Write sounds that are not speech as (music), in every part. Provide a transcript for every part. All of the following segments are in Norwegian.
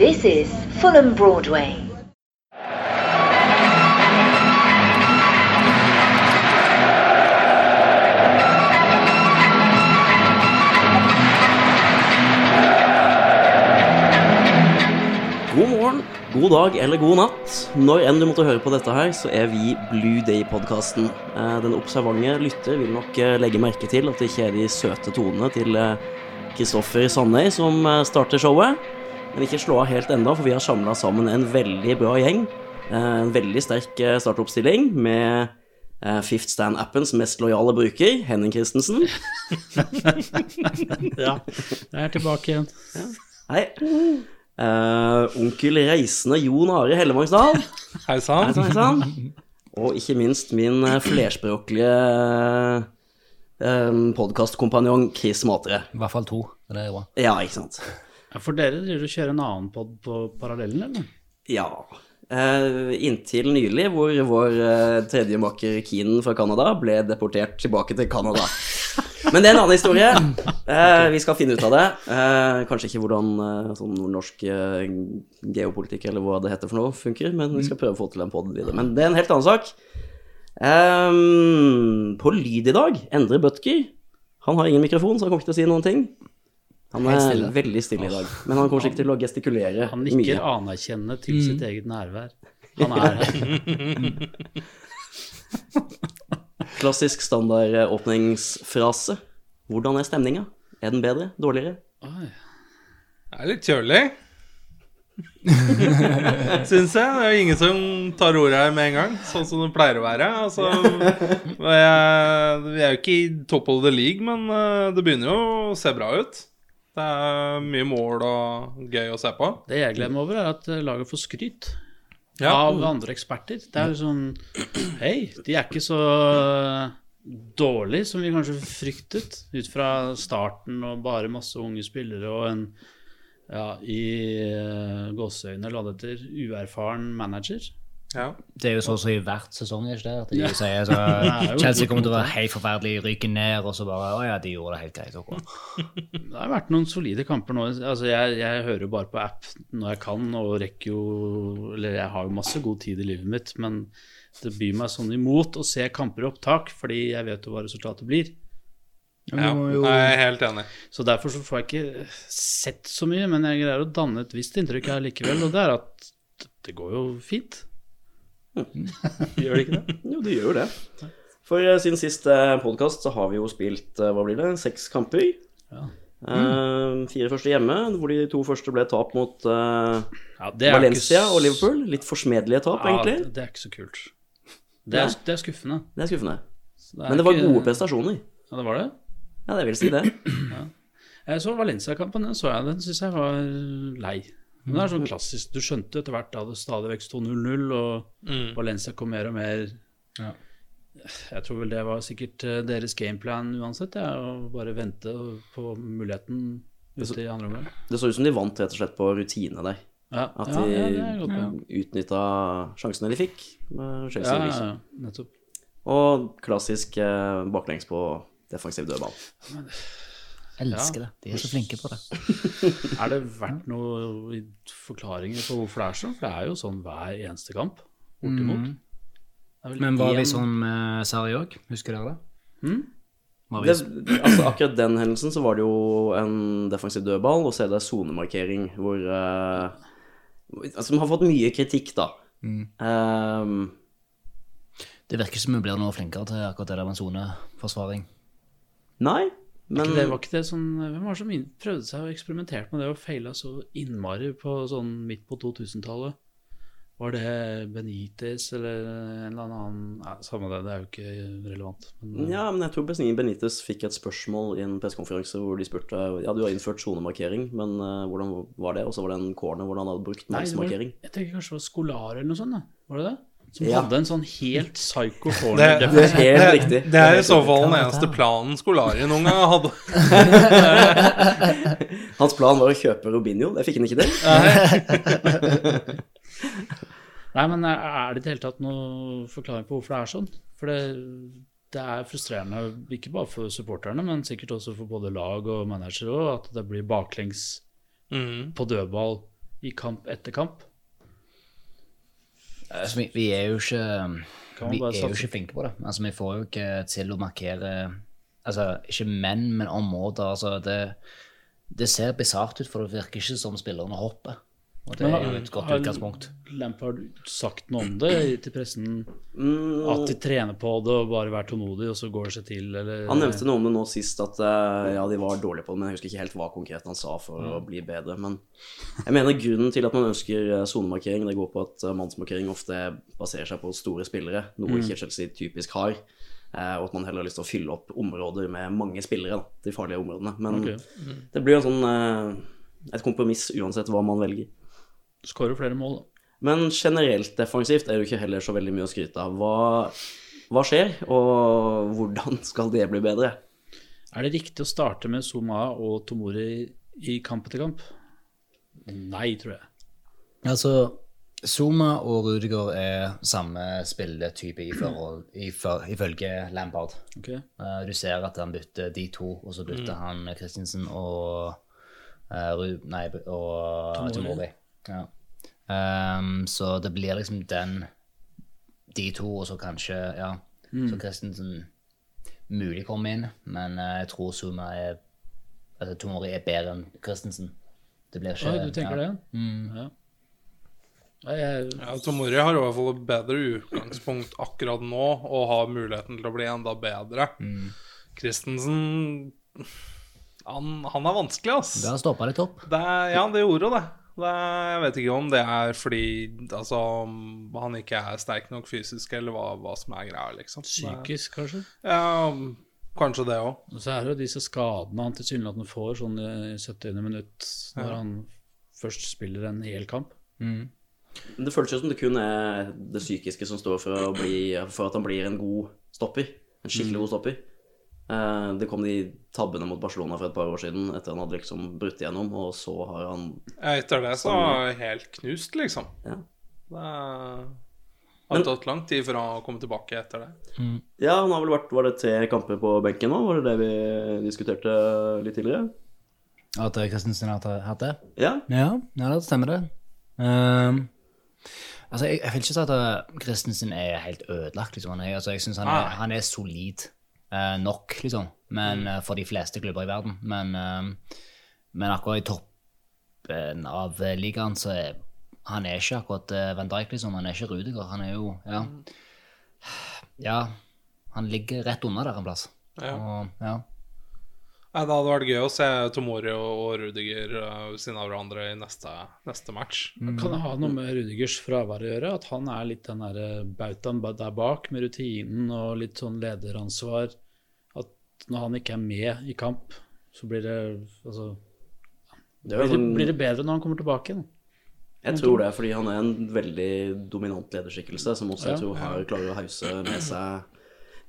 This is Fulham Broadway. God morgen, god dag eller god natt. Når enn du måtte høre på dette her, så er vi Blue Day-podkasten. Den observante lytter vil nok eh, legge merke til at det ikke er de søte tonene til Kristoffer Sandøy som eh, starter showet. Men ikke slå av helt enda, for vi har samla sammen en veldig bra gjeng. Eh, En veldig sterk eh, startoppstilling med eh, Fifth Stand-appens mest lojale bruker, Henning Christensen. (laughs) Ja, jeg er tilbake igjen. Hei. Uh, onkel reisende Jon Are Hellemangsdal. Hei sann. Og ikke minst min eh, flerspråklige um, podkastkompanjong Chris Matre. I hvert fall to. Det er bra. Ja, ikke sant. Ja, for dere driver og kjører en annen pod på parallellen, eller? Ja. Uh, inntil nylig, hvor vår uh, tredje makker Keen fra Canada ble deportert tilbake til Canada. (laughs) Men det er en annen historie. Uh, vi skal finne ut av det. Kanskje ikke hvordan sånn nordnorsk geopolitikk eller hva det heter for noe, funker, men vi skal prøve å få til en pod videre. Men det er en helt annen sak. Um, på lyd i dag, Endre Bødker. Han har ingen mikrofon, så han kommer ikke til å si noen ting. Han er stille. veldig stille i dag, men han kommer sikkert til å gestikulere mye. Han nikker mye. anerkjennende til sitt eget nærvær. Han er her. (laughs) Klassisk standardåpningsfrase. Hvordan er stemninga? Er den bedre? Dårligere? Oi. Det er litt kjølig. (laughs) Syns jeg. Det er jo ingen som tar ordet her med en gang, sånn som det pleier å være. Altså, (laughs) jeg, vi er jo ikke i top of the league, men eh, det begynner jo å se bra ut. Det er mye mål og gøy å se på. Det jeg gleder meg over, er at eh, laget får skryt Ja. av andre eksperter. Det er jo sånn (clears throat) Hei, de er ikke så dårlig som vi kanskje fryktet, ut fra starten og bare masse unge spillere og en ja, i uh, gåseøyne eller hva det heter, uerfaren manager. Ja. Det er jo så som i hvert sesong, er ikke det? At de Ja. sier så (laughs) jo Chelsea kommer til å være helt forferdelig, ryker ned, og så bare Å ja, de gjorde det helt greit. ok. (laughs) Det har vært noen solide kamper nå. Altså, jeg, jeg hører jo bare på app når jeg kan, og rekker jo Eller jeg har jo masse god tid i livet mitt, men det byr meg sånn imot å se kamper i opptak, fordi jeg vet jo hva resultatet blir. ja. Jeg er helt enig. Så derfor så får jeg ikke sett så mye, men jeg greier å danne et visst inntrykk her likevel, og det er at det går jo fint. Gjør det ikke det? Jo, det gjør jo det. For sin siden siste podkast så har vi jo spilt eh, hva blir det, seks kamper. Ja. Eh, fire første hjemme, hvor de to første ble tap mot uh, Ja, Valencia og Liverpool. Litt forsmedelige tap, Ja, egentlig. det er ikke så kult. Det er, det er skuffende. Det er skuffende. Det er Men det var ikke- gode prestasjoner. Ja, det var det? Ja, det vil si det. Jeg så Valencia-kampen, den så jeg, den syns jeg var lei. Men det er Mm. sånn klassisk, Du skjønte etter hvert da det stadig vekk sto 0-0, og Valencia kom mer og mer Ja. Jeg tror vel det var sikkert eh, deres gameplan uansett, ja, å bare vente på muligheten ute i andre omgang. Det så ut som de vant rett og slett på rutine der. Ja, At de ja, utnytta sjansene de fikk. med Ja, Chelsea ja, ja, nettopp. Og klassisk eh, baklengs på defensiv dødball. Elsker det. De er så flinke på det. Er det verdt noen forklaringer på hvorfor det er sånn? For det er jo sånn hver eneste kamp, bortimot. Mm. Men var vi sånn med Sarri òg? Husker dere det? Mm? Var vi Det, altså Akkurat den hendelsen så var det jo en defensiv dødball, og så er det sonemarkering hvor uh, Altså, vi har fått mye kritikk, da. Mm. Um, Det virker som vi blir noe flinkere til akkurat det der med soneforsvaring. nei, men Ikke det, var ikke det sånn Hvem var det som prøvde seg og eksperimenterte med det og feila så innmari på sånn midt på 2000-tallet? Var det Benitez eller en eller annen ja, Samme det, det er jo ikke relevant. Men, Ja, men jeg tror Benitez fikk et spørsmål i en pressekonferanse hvor de spurte Ja, du har innført sonemarkering, men uh, hvordan var det? Og så var det en corner hvor han hadde brukt Nei, mannsmarkering. jeg tenker kanskje det var Skolar eller noe sånt. Da. Var det det? Som Ja. hadde en sånn helt psycho corner. Det- Det det, er helt Det, riktig. det er i så fall den eneste planen Skolari noen gang hadde. (laughs) Hans plan var å kjøpe Robinho, det fikk han ikke til. Nei, (laughs) men er det i det hele tatt noen forklaring på hvorfor det er sånn? For det, det er frustrerende, ikke bare for supporterne, men sikkert også for både lag og manager også, at det blir baklengs Mm. på dødball i kamp etter kamp? Altså, vi, vi er jo ikke Vi er jo ikke flinke på det. Altså, vi får jo ikke til å markere Altså, ikke menn, men områder. Altså, det, det ser bisart ut, for det virker ikke som spillerne hopper. Og det er har- jo et godt har utgangspunkt. Lampard sagt noe om det til pressen? At de trener på det og bare være tålmodige, og så går det seg til, eller Han nevnte noe om det nå sist, at eh, ja, de var dårlige på det, men jeg husker ikke helt hva konkret han sa for å bli bedre. Men jeg mener grunnen til at man ønsker eh, sonemarkering, det går på at eh, mannsmarkering ofte baserer seg på store spillere, noe ikke Chelsea typisk har. eh, Og at man heller har lyst til å fylle opp områder med mange spillere, da, de farlige områdene. Men Ok. det blir jo sånn et kompromiss uansett hva man velger. Skårer flere mål, da. Men generelt defensivt er det jo ikke heller så veldig mye å skryte av. Hva, hva skjer, og hvordan skal det bli bedre? Er det riktig å starte med Soma og Tomori i kamp etter kamp? Nei, tror jeg. Altså, Zuma og Rudiger er samme spilletype ifølge Lampard. Okay. Eh, du ser at han bytter de to, og så bytter han Christensen og uh, Ru- Nei, og Tomori. Tomori. Ja. Um, så det blir liksom den De to, og så kanskje Ja, så Christensen mulig kommer inn, men eh, jeg tror Zuma er Altså Tomori er bedre enn Christensen. Det blir ikke Oi, du tenker ja. det? Ja. Jeg, Ja, Tomori har i hvert fall et bedre utgangspunkt akkurat nå, og har muligheten til å bli enda bedre. Christensen han, han er vanskelig, ass. Det har stoppa litt opp. Det ja, det gjorde det. Det jeg vet ikke om det er fordi altså, han ikke er sterk nok fysisk, eller hva, hva som er greia, liksom. Det psykisk, kanskje? Ja, kanskje det òg. Og så er det jo disse skadene han tilsynelatende får sånn i 70. minutt, når han først spiller en hel kamp. Mm. Det føles jo som det kun er det psykiske som står for, å bli, for at han blir en god stopper. En skikkelig god stopper. Eh, Det kom de tabbene mot Barcelona for et par år siden, etter han hadde liksom brutt igjennom, og så har han Etter det så er jeg helt knust, liksom. Ja. Det har tatt lang tid for å komme tilbake etter det. Ja, han har vel vært Var det tre kamper på benken nå? Var det det vi diskuterte litt tidligere? At Kristensen har hatt- det? Ja. Ja, ja det stemmer det. Um, altså, jeg, jeg vil ikke si at Kristensen er helt ødelagt, liksom. Han er, altså, jeg syns han, Nei. han er solid eh, nok, liksom. Men, eh, for de fleste klubber i verden. Men, ehm, men akkurat i toppen av eh, ligaen, så er han er ikke akkurat eh, Van Dijk, liksom. Han er ikke Rudiger. Han er jo Ja. Ja, han ligger rett under der en plass. Ja. Og, ja. Nei, Det hadde vært gøy å se Tomori og og Rudiger uh, ved siden av hverandre i neste, neste match. Kan det ha noe med Rudigers fravær å gjøre? At han er litt den der bautaen der bak, med rutinen og litt sånn lederansvar? At når han ikke er med i kamp, så blir det altså Det Blir det, sånn- blir det bedre når han kommer tilbake igjen? Jeg tror det, fordi han er en veldig dominant lederskikkelse, som også jeg tror har, klarer å hause med seg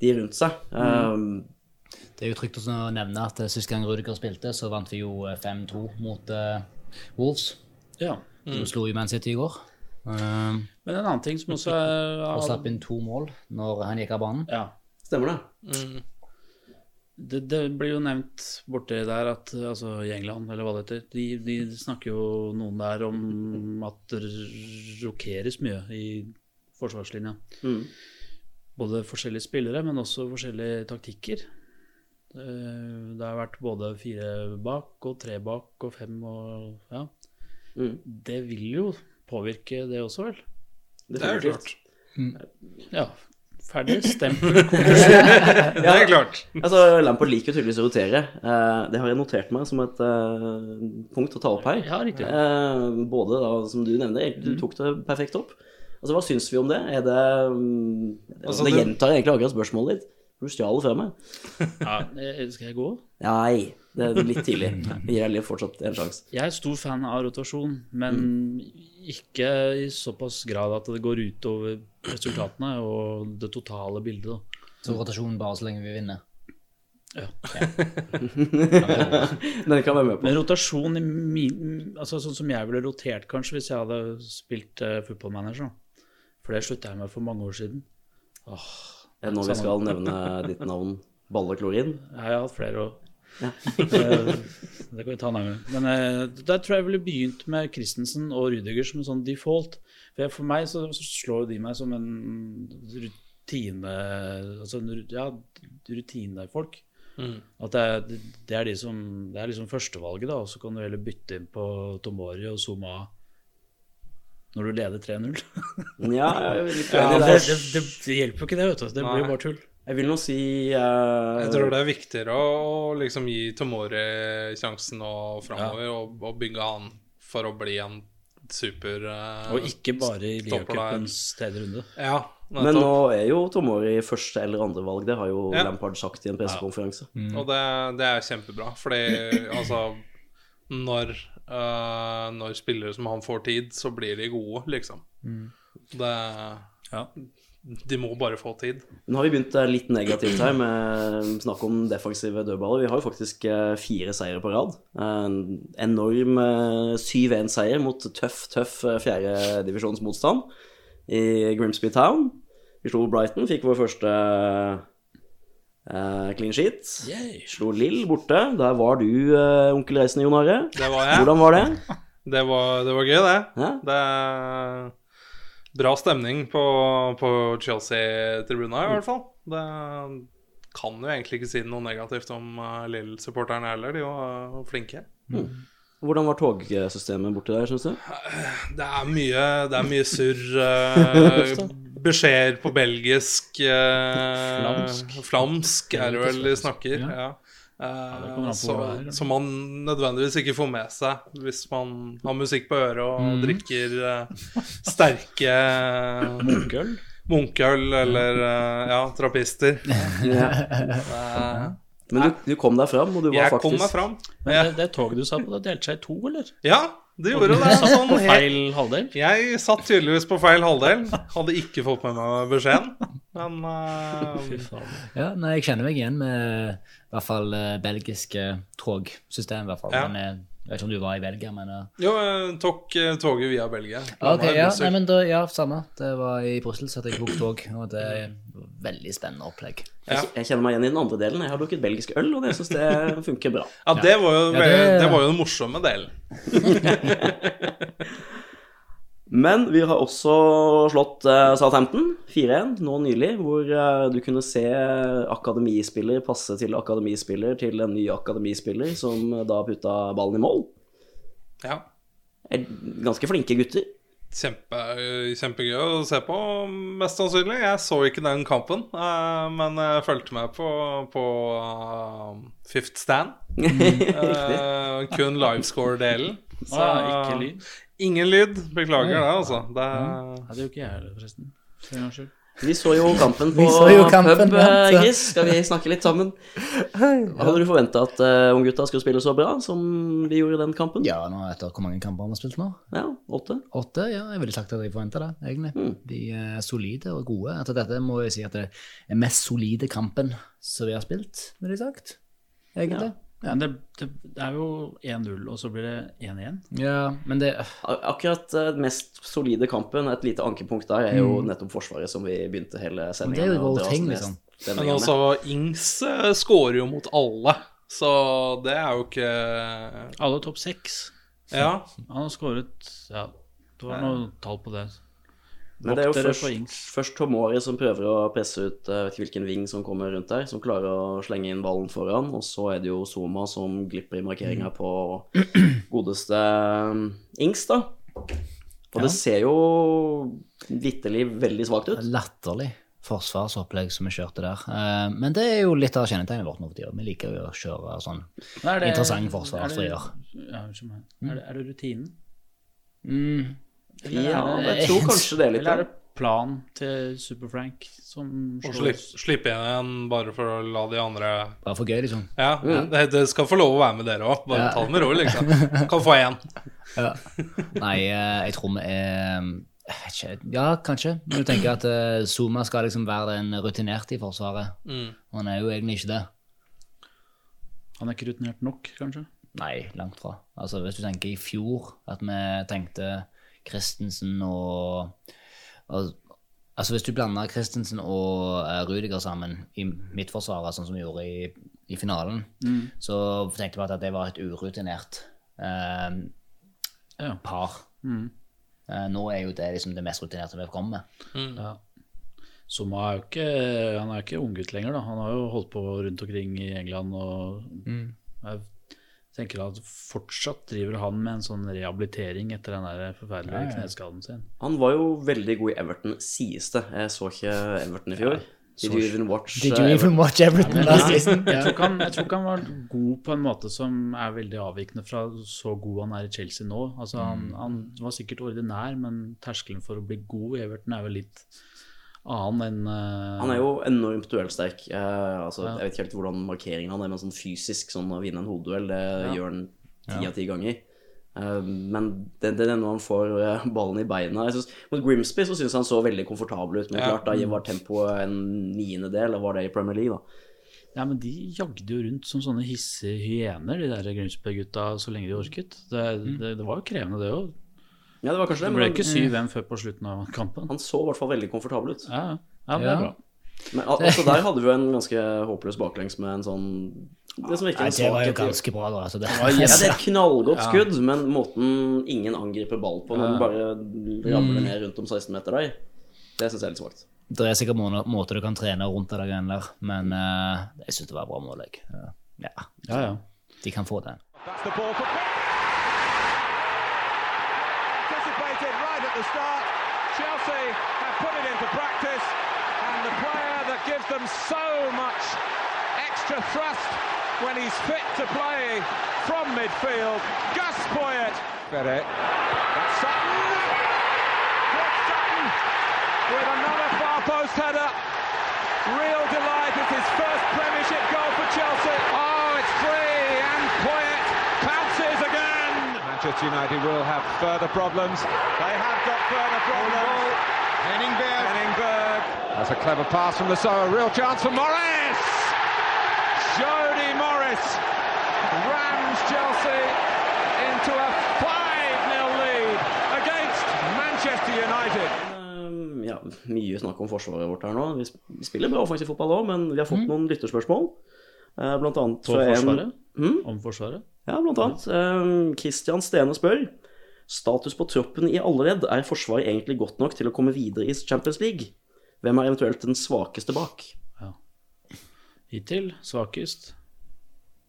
de rundt seg. Um, Det er jo trygt å nevne at eh, sist gang Rudiger spilte, så vant vi jo eh, 5-2 mot uh, Wolves. Ja. Som slo jo Man City i går. Um, Men en annen ting som også er og slapp inn to mål når han gikk av banen. Ja. stemmer det? Det, det blir jo nevnt borti der at altså i England, eller hva det heter, de, de snakker jo noen der om at det rokeres mye i forsvarslinja. Mm. Både forskjellige spillere, men også forskjellige taktikker. Eh, Det har vært både fire bak og tre bak og fem og ja. Mm. Det vil jo påvirke det også, vel? Det er jo klart. Ja. Ferdig. Stempel. (laughs) Det er klart. Altså, Lampard liker jo tydeligvis å rotere. Eh, det har jeg notert meg som et eh, punkt å ta opp her. Ja, riktig. Eh, både da, som du nevner, du tok det perfekt opp. Altså, Hva syns vi om det? Er det mm, Altså, det- gjentar egentlig akkurat spørsmålet ditt. Du stjal det fra meg. (laughs) Ja, eh, skal jeg gå? Nei, det er litt tidlig. Jeg gir deg fortsatt en sjanse. Jeg er stor fan av rotasjon, men ikke i såpass grad at det går utover resultatene og det totale bildet. Da. Så rotasjon bare så lenge vi vinner. Ja. (laughs) Den kan være med på. Men rotasjon i min, altså sånn som jeg ville rotert kanskje hvis jeg hadde spilt uh, football manager, For det slutta jeg med for mange år siden. Er det når vi skal nevne ditt navn, Balleklorin? Jeg har hatt flere, òg. Ja. det kan vi ta en gang. Men eh, der tror jeg jeg ville begynt med Christensen og Rudiger som en sånn default. For, jeg, for meg så, så slår de meg som en rutine Altså en, ja, rutinefolk. Mm. At det er, det er de som Det er liksom førstevalget, da, og så kan du heller bytte inn på Tomori og Zuma når du leder 3-0. (laughs) Ja, Ja, det, det, det, det hjelper jo ikke det, vet du. Det blir jo Nei. bare tull. Jeg vil nå si uh... Jeg tror det er viktigere å liksom gi Tomori sjansen nå framover, og, og bygge han for å bli en super uh, Og ikke bare i. Liacupens tredje runde. Ja, Men nå er jo Tomori første eller andre valg. Det har jo Ja. Lampard sagt i en pressekonferanse. Og det, det er kjempebra, fordi (clears throat) altså Når, eh, når spillere som han får tid, så blir de gode, liksom. Det Ja. De må bare få tid. Nå har vi begynt eh, litt negativt her med snakk om defensive dødballer. Vi har jo faktisk eh, fire seire på rad. En enorm eh, 7-1-seier mot tøff, tøff fjerdedivisjonsmotstand i Grimsby Town. Vi slo Brighton, fikk vår første eh, clean sheet. Yay. Slo Lill borte. Der var du, uh, onkel Reisende Jon Are. Det var jeg. Hvordan var det? (laughs) Det var, det var gøy, det. Ja? Det er bra stemning på, på Chelsea-tribuna, i hvert fall. Det kan jo egentlig ikke si noe negativt om uh, Lill-supporterne heller. De var flinke. Hvordan var togsystemet borte der, syns du? Det er mye, det er mye surr. (laughs) eh, beskjeder på belgisk eh, Flamsk. Flamsk er det vel de snakker. Ja. Ja. Eh, så, er. som man nødvendigvis ikke får med seg hvis man har musikk på øret og Mm. drikker eh, sterke (laughs) Munkøl? munkøl eller eh, ja, trappister. (laughs) Ja. Eh, Men du, du kom deg fram, og du var jeg faktisk kom meg fram. Men det, det toget du sa på, det delte seg i to, eller? ja det gjorde det. satt Sånn på feil halvdel? Jeg satt tydeligvis på feil halvdel. Hadde ikke fått med meg beskjeden. Men uh, (laughs) Fy faen. Ja, nei, jeg kjenner meg igjen med i hvert fall eh, belgiske togsystem, i hvert fall. Ja. Men eh, jeg vet ikke om du var i Belgia, men uh... Jo, jeg tok toget via Belgia. Ok, ja, nei, men da, ja, samme. Det var i Brussel så jeg tok tog, og det et veldig spennende opplegg. Ja. Jeg, kjenner meg igjen i den andre delen. Jeg har drukket belgisk øl, og jeg syns det funker bra. Ja, det var jo, Ja, det- det var jo den morsomme delen. (laughs) Men vi har også slått uh, Southampton 4-1 nå nylig, hvor uh, du kunne se akademispiller passe til akademispiller til en ny akademispiller, som uh, da putta ballen i mål. Ja. Er Ganske flinke gutter. Kjempe, kjempegøy å se på, mest sannsynlig. Jeg så ikke den kampen, eh, men jeg fulgte med på, på eh, Fifth Stand. (laughs) uh, kun livescore-delen. Så Ah, ikke lyd? Ingen lyd. Beklager det, altså. Det, Hadde jo ikke jeg heller, forresten. For en gangs skyld. Vi så jo kampen på Vi så jo kampen, pub, ja. eh, Chris. Skal vi snakke litt sammen? Hadde du forventa at uh, unggutta skulle spille så bra som de gjorde i den kampen? Ja, nå etter hvor mange kamper har spilt nå? Ja, åtte. Åtte? Ja, jeg ville sagt at jeg forventa det, egentlig. De er solide og gode. Etter dette må jeg si at det er den mest solide kampen som vi har spilt, ville jeg sagt. Egentlig. Men det, det, det er jo 1-0, og så blir det 1-1. Ja, men det Akkurat eh, den mest solide kampen, et lite ankepunkt der, er jo nettopp Forsvaret, som vi begynte hele sendingen Men det er jo ting, liksom. men altså, Ings skårer jo mot alle, så det er jo ikke Alle topp seks. Ja. Han har skåret Ja, det var noe tall på det. Men det er jo først, først Tomori som prøver å presse ut eh, Jeg vet ikke hvilken ving som kommer rundt der, som klarer å slenge inn ballen foran. Og så er det jo Zuma som glipper i markeringa Mm. på godeste eh, Ings, da. Og det ser jo vitterlig veldig svakt ut. Latterlig forsvarsopplegg som vi kjørte der. Eh, Men det er jo litt av kjennetegnet vårt nå for tida. Vi liker jo å kjøre sånn er det- interessant forsvar, er. Ja, meg. Er det, er det rutinen? mm, Ja, jeg tror kanskje det er litt eller er det. planen til Super-Frank som Og slippe, igjen bare for å la de andre Bare for gøy, liksom. Ja, det, det skal få lov å være med dere òg. Bare Ja. ta det med ro, liksom. Kan få én. (laughs) Ja. Nei, eh, jeg tror vi er ikke, Ja, kanskje. Men du tenker at uh, Zuma skal liksom være den rutinerte i Forsvaret. Mm. Og han er jo egentlig ikke det. Han er ikke rutinert nok, kanskje? Nei, langt fra. Altså, hvis du tenker i fjor, at vi tenkte Christensen og, og Altså Hvis du blander Christensen og uh, Rudiger sammen i midtforsvaret, sånn som vi gjorde i, i finalen, så tenkte jeg bare at det var et urutinert eh, Ja. par. Eh, nå er jo det liksom det mest rutinerte vi kommer med. Ja. Zuma er jo ikke, han er ikke unggutt lenger, da. Han har jo holdt på rundt omkring i England og jeg tenker at fortsatt driver han med en sånn rehabilitering etter den der forferdelige kneskaden sin. Han var jo veldig god i Everton, sies det. Jeg så ikke Everton i fjor. Did you even watch Did uh, you even watch Everton last season? Jeg tror, han, (laughs) jeg tror ikke han var god på en måte som er veldig avvikende fra så god han er i Chelsea nå. Altså, han, han var sikkert ordinær, men terskelen for å bli god i Everton er jo litt annen enn uh... Han er jo enormt duellsterk. Uh, altså, Ja. Jeg vet ikke helt hvordan markeringen han er, men sånn fysisk sånn å vinne en hodeduell, det gjør han ti av ti ganger. Uh, men det, det er når han får eh, ballen i beina jeg synes, Mot Grimsby så syns han så veldig komfortabel ut, men Ja. klart da var tempoet en niendedel av hva det er i Premier League. da Ja, men de jagde jo rundt som sånne hissige hyener, de der Grimsby-gutta, så lenge de orket. Det, det, det var jo krevende, det òg. Ja, det var kanskje Det det, ble men ikke 7-1 før på slutten av kampen. han så i hvert fall veldig komfortabel ut. Ja, ja. ja det er bra. Men al- altså, der hadde vi jo en ganske håpløs baklengs med en sånn Det som ikke Nei, en det var jo ganske bra, da. Altså, det. Ja, det er et knallgodt skudd, men måten ingen angriper ball på, når den bare ramler ned rundt om 16 meter der, det syns jeg er litt svakt. Det er sikkert må- måter du kan trene rundt det der greiene der, men uh, jeg syns det var bra mål. jeg. Ja, Ja, ja. de kan få den. That's the ball for the start. Chelsea have put it into practice, and the player that gives them so much extra thrust when he's fit to play from midfield, Gus Poyet. That's Sutton. Sutton with another far post header. Real delight. It's his first Premiership goal for Chelsea. Oh, it's free, and Poyet. Manchester United will have further problems. They have got further problems. Henningberg. Henningberg. That's a clever pass from the Soa. Real chance for Morris. Jody Morris rams Chelsea into a 5-0 lead against Manchester United. Eh, ja, mye snakk om forsvaret vårt her nå. Vi sp- vi spiller bra offensiv fotball òg, men vi har fått noen lytterspørsmål. Eh, Blant annet På fra en- Forsvaret? Mm? Om Forsvaret? Ja, blant annet. Kristian Christian Stene spør Status på troppen i alle ledd. Er Forsvaret egentlig godt nok til å komme videre i Champions League? Hvem er eventuelt den svakeste bak? Ja. Hittil svakest.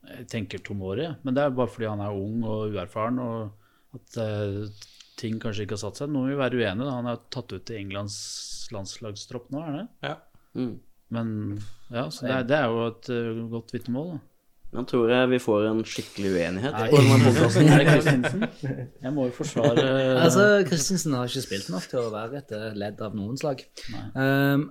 Jeg tenker Tomori, men det er bare fordi han er ung og uerfaren, og at eh, ting kanskje ikke har satt seg. Nå må vi være uenige, da. Han er tatt ut til Englands landslagstropp nå, er det? Ja. Mm. Men ja, så det er, det er jo et uh, godt vitnemål, da. Nå tror jeg vi får en skikkelig uenighet Nei. (laughs) på. Er? Jeg må jo forsvare Altså, Christensen har ikke spilt nok til å være et eh, ledd av noen slag. Um,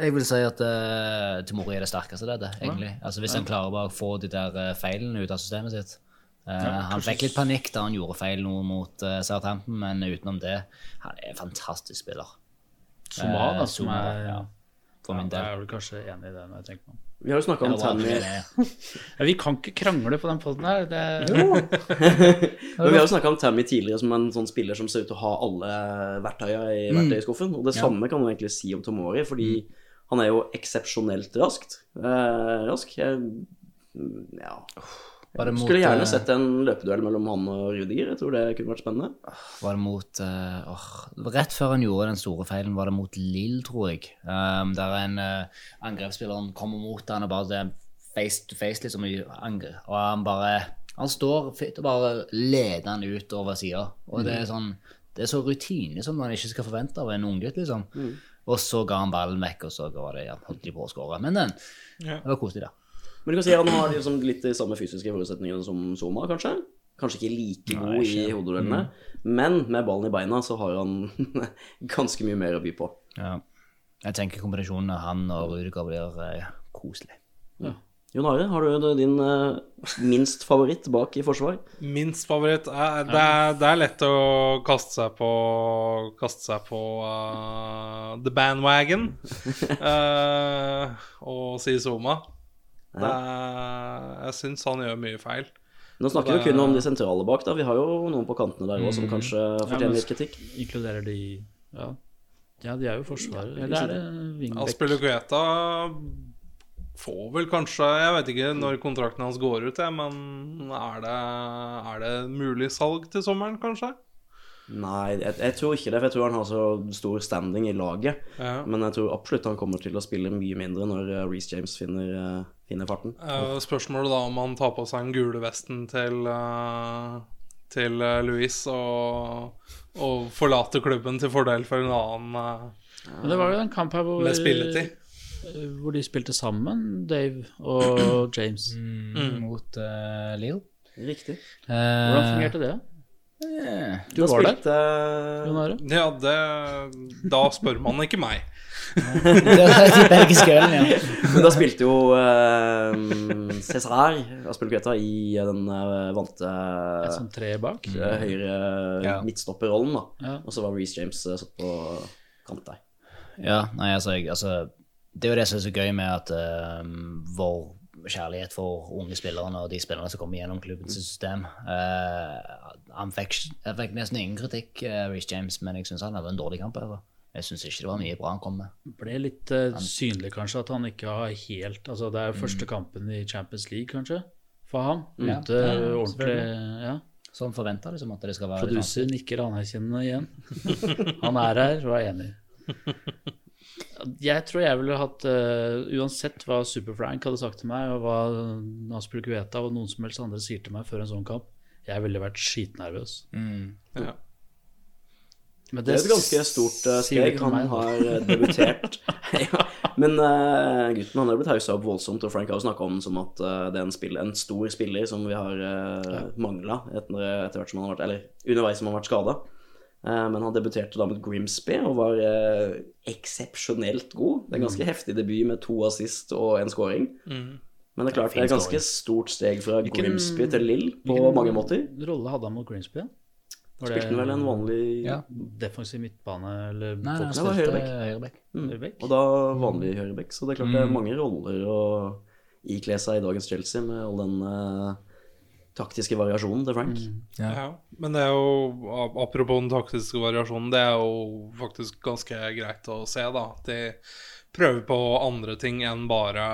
jeg vil si at uh, Tomori er det sterkeste leddet, egentlig. Altså, hvis han klarer bare å få de der uh, feilene ut av systemet sitt. Eh, han fikk litt panikk da han gjorde feil nå mot uh, Southampton, men utenom det Han er en fantastisk spiller. Soma, da, Eh, som er ja, for min Jeg er vel kanskje enig i det når jeg tenker meg om. Vi har jo snakka om ja, er. Ja, vi kan ikke krangle på den poden her. Det, (laughs) Men vi har jo snakka om Tammy tidligere som en sånn spiller som ser ut til å ha alle verktøya i verktøyskuffen. Og det samme kan man egentlig si om Tomori, fordi han er jo eksepsjonelt raskt. Eh, rask. Jeg, mm, ja. Var det mot, Skulle gjerne eh, sett en løpeduell mellom han og Rudiger. Jeg tror det kunne vært spennende. Var det mot åh, Rett før han gjorde den store feilen, var det mot Lill, tror jeg. Um, der en uh, angrepsspiller kommer mot han og bare det face to face, liksom, i angre. Og han bare Han står fitt og bare leder han ut over sida. Og det er sånn Det er så rutine som man ikke skal forvente av en unggutt, liksom. Og så ga han ballen vekk, og så var det ja, holdt de på å skåre. Men den, Ja. det var koselig, da. Men du kan si han har liksom litt de samme fysiske forutsetningene som Zuma, kanskje. Kanskje ikke like god i hodeduellene, men med ballen i beina så har han (laughs) ganske mye mer å by på. Ja. Jeg tenker kombinasjonen av han og Rudiger blir eh, koselig. Jon Are, har du din eh, minst favoritt bak i forsvar? Minst favoritt Eh, det, er, det er lett å kaste seg på Kaste seg på uh, the bandwagon uh, (laughs) og si Zuma. Det er, jeg syns han gjør mye feil. Nå snakker vi kun om de sentrale bak, da. Vi har jo noen på kantene der òg som kanskje Ja, fortjener men- litt kritikk. inkluderer de Ja. Ja, de er jo forsvaret. Eller er det wingback? Aspilicueta får vel kanskje Jeg vet ikke når kontrakten hans går ut, jeg, men er det, er det mulig salg til sommeren, kanskje? Nei, jeg, jeg tror ikke det, for jeg tror han har så stor standing i laget. Ja. Men jeg tror absolutt han kommer til å spille mye mindre når uh, Reece James finner, eh, finner farten. Uh, spørsmålet da om han tar på seg den gule vesten til uh, Til uh, Louis og, og forlater klubben til fordel for en annen uh, Men det var jo en kamp her hvor, med spilletid. hvor de spilte sammen, Dave og (clears throat) James. Mm. Mot uh, Lille. Riktig. Hvordan fungerte det? Eh, Du Da var der, spilte Jon Are? Ja, det Da spør man ikke meg. Belgiske ølene, ja. Men da spilte jo uh, Cæsar Aspelgueta i den uh, vante Et sånt tre bak? eh, høyre Ja. midtstopperrollen, da. Ja. Og så var Reece James eh, satt på kant der. Ja, nei, altså, jeg, altså Det er jo det som er så gøy med at eh, vår kjærlighet for unge spillere og de spillerne som kommer gjennom klubbens system eh, Han fikk, jeg fikk nesten ingen kritikk, uh, Reece James, men jeg syns han hadde en dårlig kamp. Altså. Jeg syns ikke det var mye bra han kom med. Ble litt uh, synlig, kanskje, at han ikke har helt Altså, det er jo første kampen i Champions League, kanskje, for ham. Mm. Ute Ja, ordentlig ja. Så han forventa liksom at det skal være litt Produser nikker anerkjennende igjen. (laughs) Han er her og er enig. Jeg tror jeg ville hatt uh, Uansett hva Superfrank hadde sagt til meg, og hva Aspel Kveta og noen som helst andre sier til meg før en sånn kamp, jeg ville vært skitnervøs. Ja. Men Det er et ganske stort eh, steg. Han meg, har eh, debutert. (laughs) ja. Men uh, gutten han har blitt haussa opp voldsomt, og Frank har jo snakka om som at uh, det er en, spill, en stor spiller som vi har uh, mangla etter, etter hvert som han har vært Eller underveis som han har vært skada. men han debuterte da med Grimsby og var eksepsjonelt god. Det er en ganske heftig debut med to assist og en scoring. Men det er klart det er et ganske stort steg fra Grimsby til Lill på Hvilken mange måter. rolle hadde han mot Grimsby? igjen? Var Spilte han vel en vanlig Ja. defensiv midtbane eller Nei, det var høyrebekk. Mm. Og da vanlig høyrebekk. Så det er klart det er mange roller å ikle seg i dagens Chelsea med all den uh, taktiske variasjonen til Frank. Ja. Men det er jo, apropos den taktiske variasjonen, det er jo faktisk ganske greit å se, da. De prøver på andre ting enn bare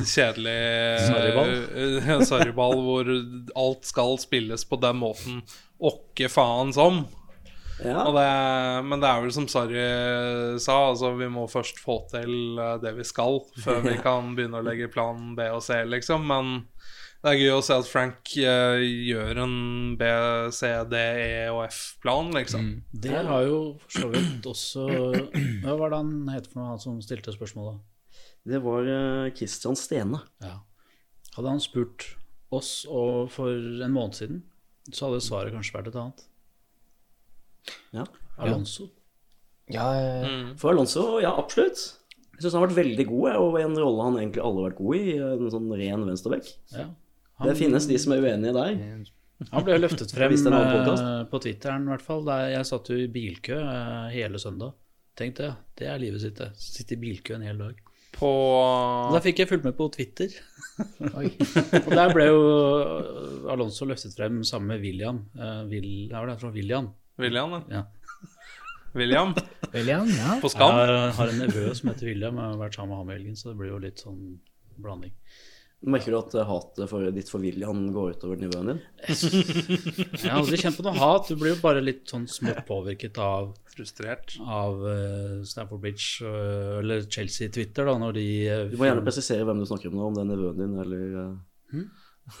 kjedelig Sarriball. eh, hvor alt skal spilles på den måten åkke faen som. Ja. Og det, men det er vel som Sarri sa, altså vi må først få til eh, det vi skal, før vi (laughs) kan begynne å legge plan B og C, liksom. Men det er gøy å se at Frank uh, gjør en B, C, D, E og F-plan, liksom. Det har jo for så vidt også Hva var det han het for noe, han som stilte spørsmålet? Det var Kristian Christian Stene. Ja. Hadde han spurt oss og for en måned siden, så hadde svaret kanskje vært et annet. Ja. Alonso. Ja, eh, Mm. For Alonso, ja, absolutt. Jeg syns han har vært veldig god, og en rolle han egentlig alle har vært god i. En sånn ren venstreback. Ja. Det finnes de som er uenige i deg. Han ble løftet frem eh, podcast. på Twitteren, i hvert fall. Der jeg satt jo i bilkø eh, hele søndag. Tenk det, det er livet sitt, det. Sitte i bilkø en hel dag. På da fikk jeg fulgt med på Twitter. (laughs) og der ble jo Alonso løftet frem sammen med William. Uh, Will, ja, var det fra William? William. Ja. William William, ja. på Skam. Jeg har en nevø som heter William. Jeg har vært sammen med ham i helgen, så det blir jo litt sånn blanding. Merker du at hatet for ditt for William går utover nivået din? Jeg har aldri kjent på noe hat. Du blir jo bare litt sånn smått påvirket av, Frustrert. av uh, Stamford Bridge uh, eller Chelsea-Twitter, da, når de uh, Du må gjerne presisere hvem du snakker om nå, om det er nevøen din eller hmm? (laughs)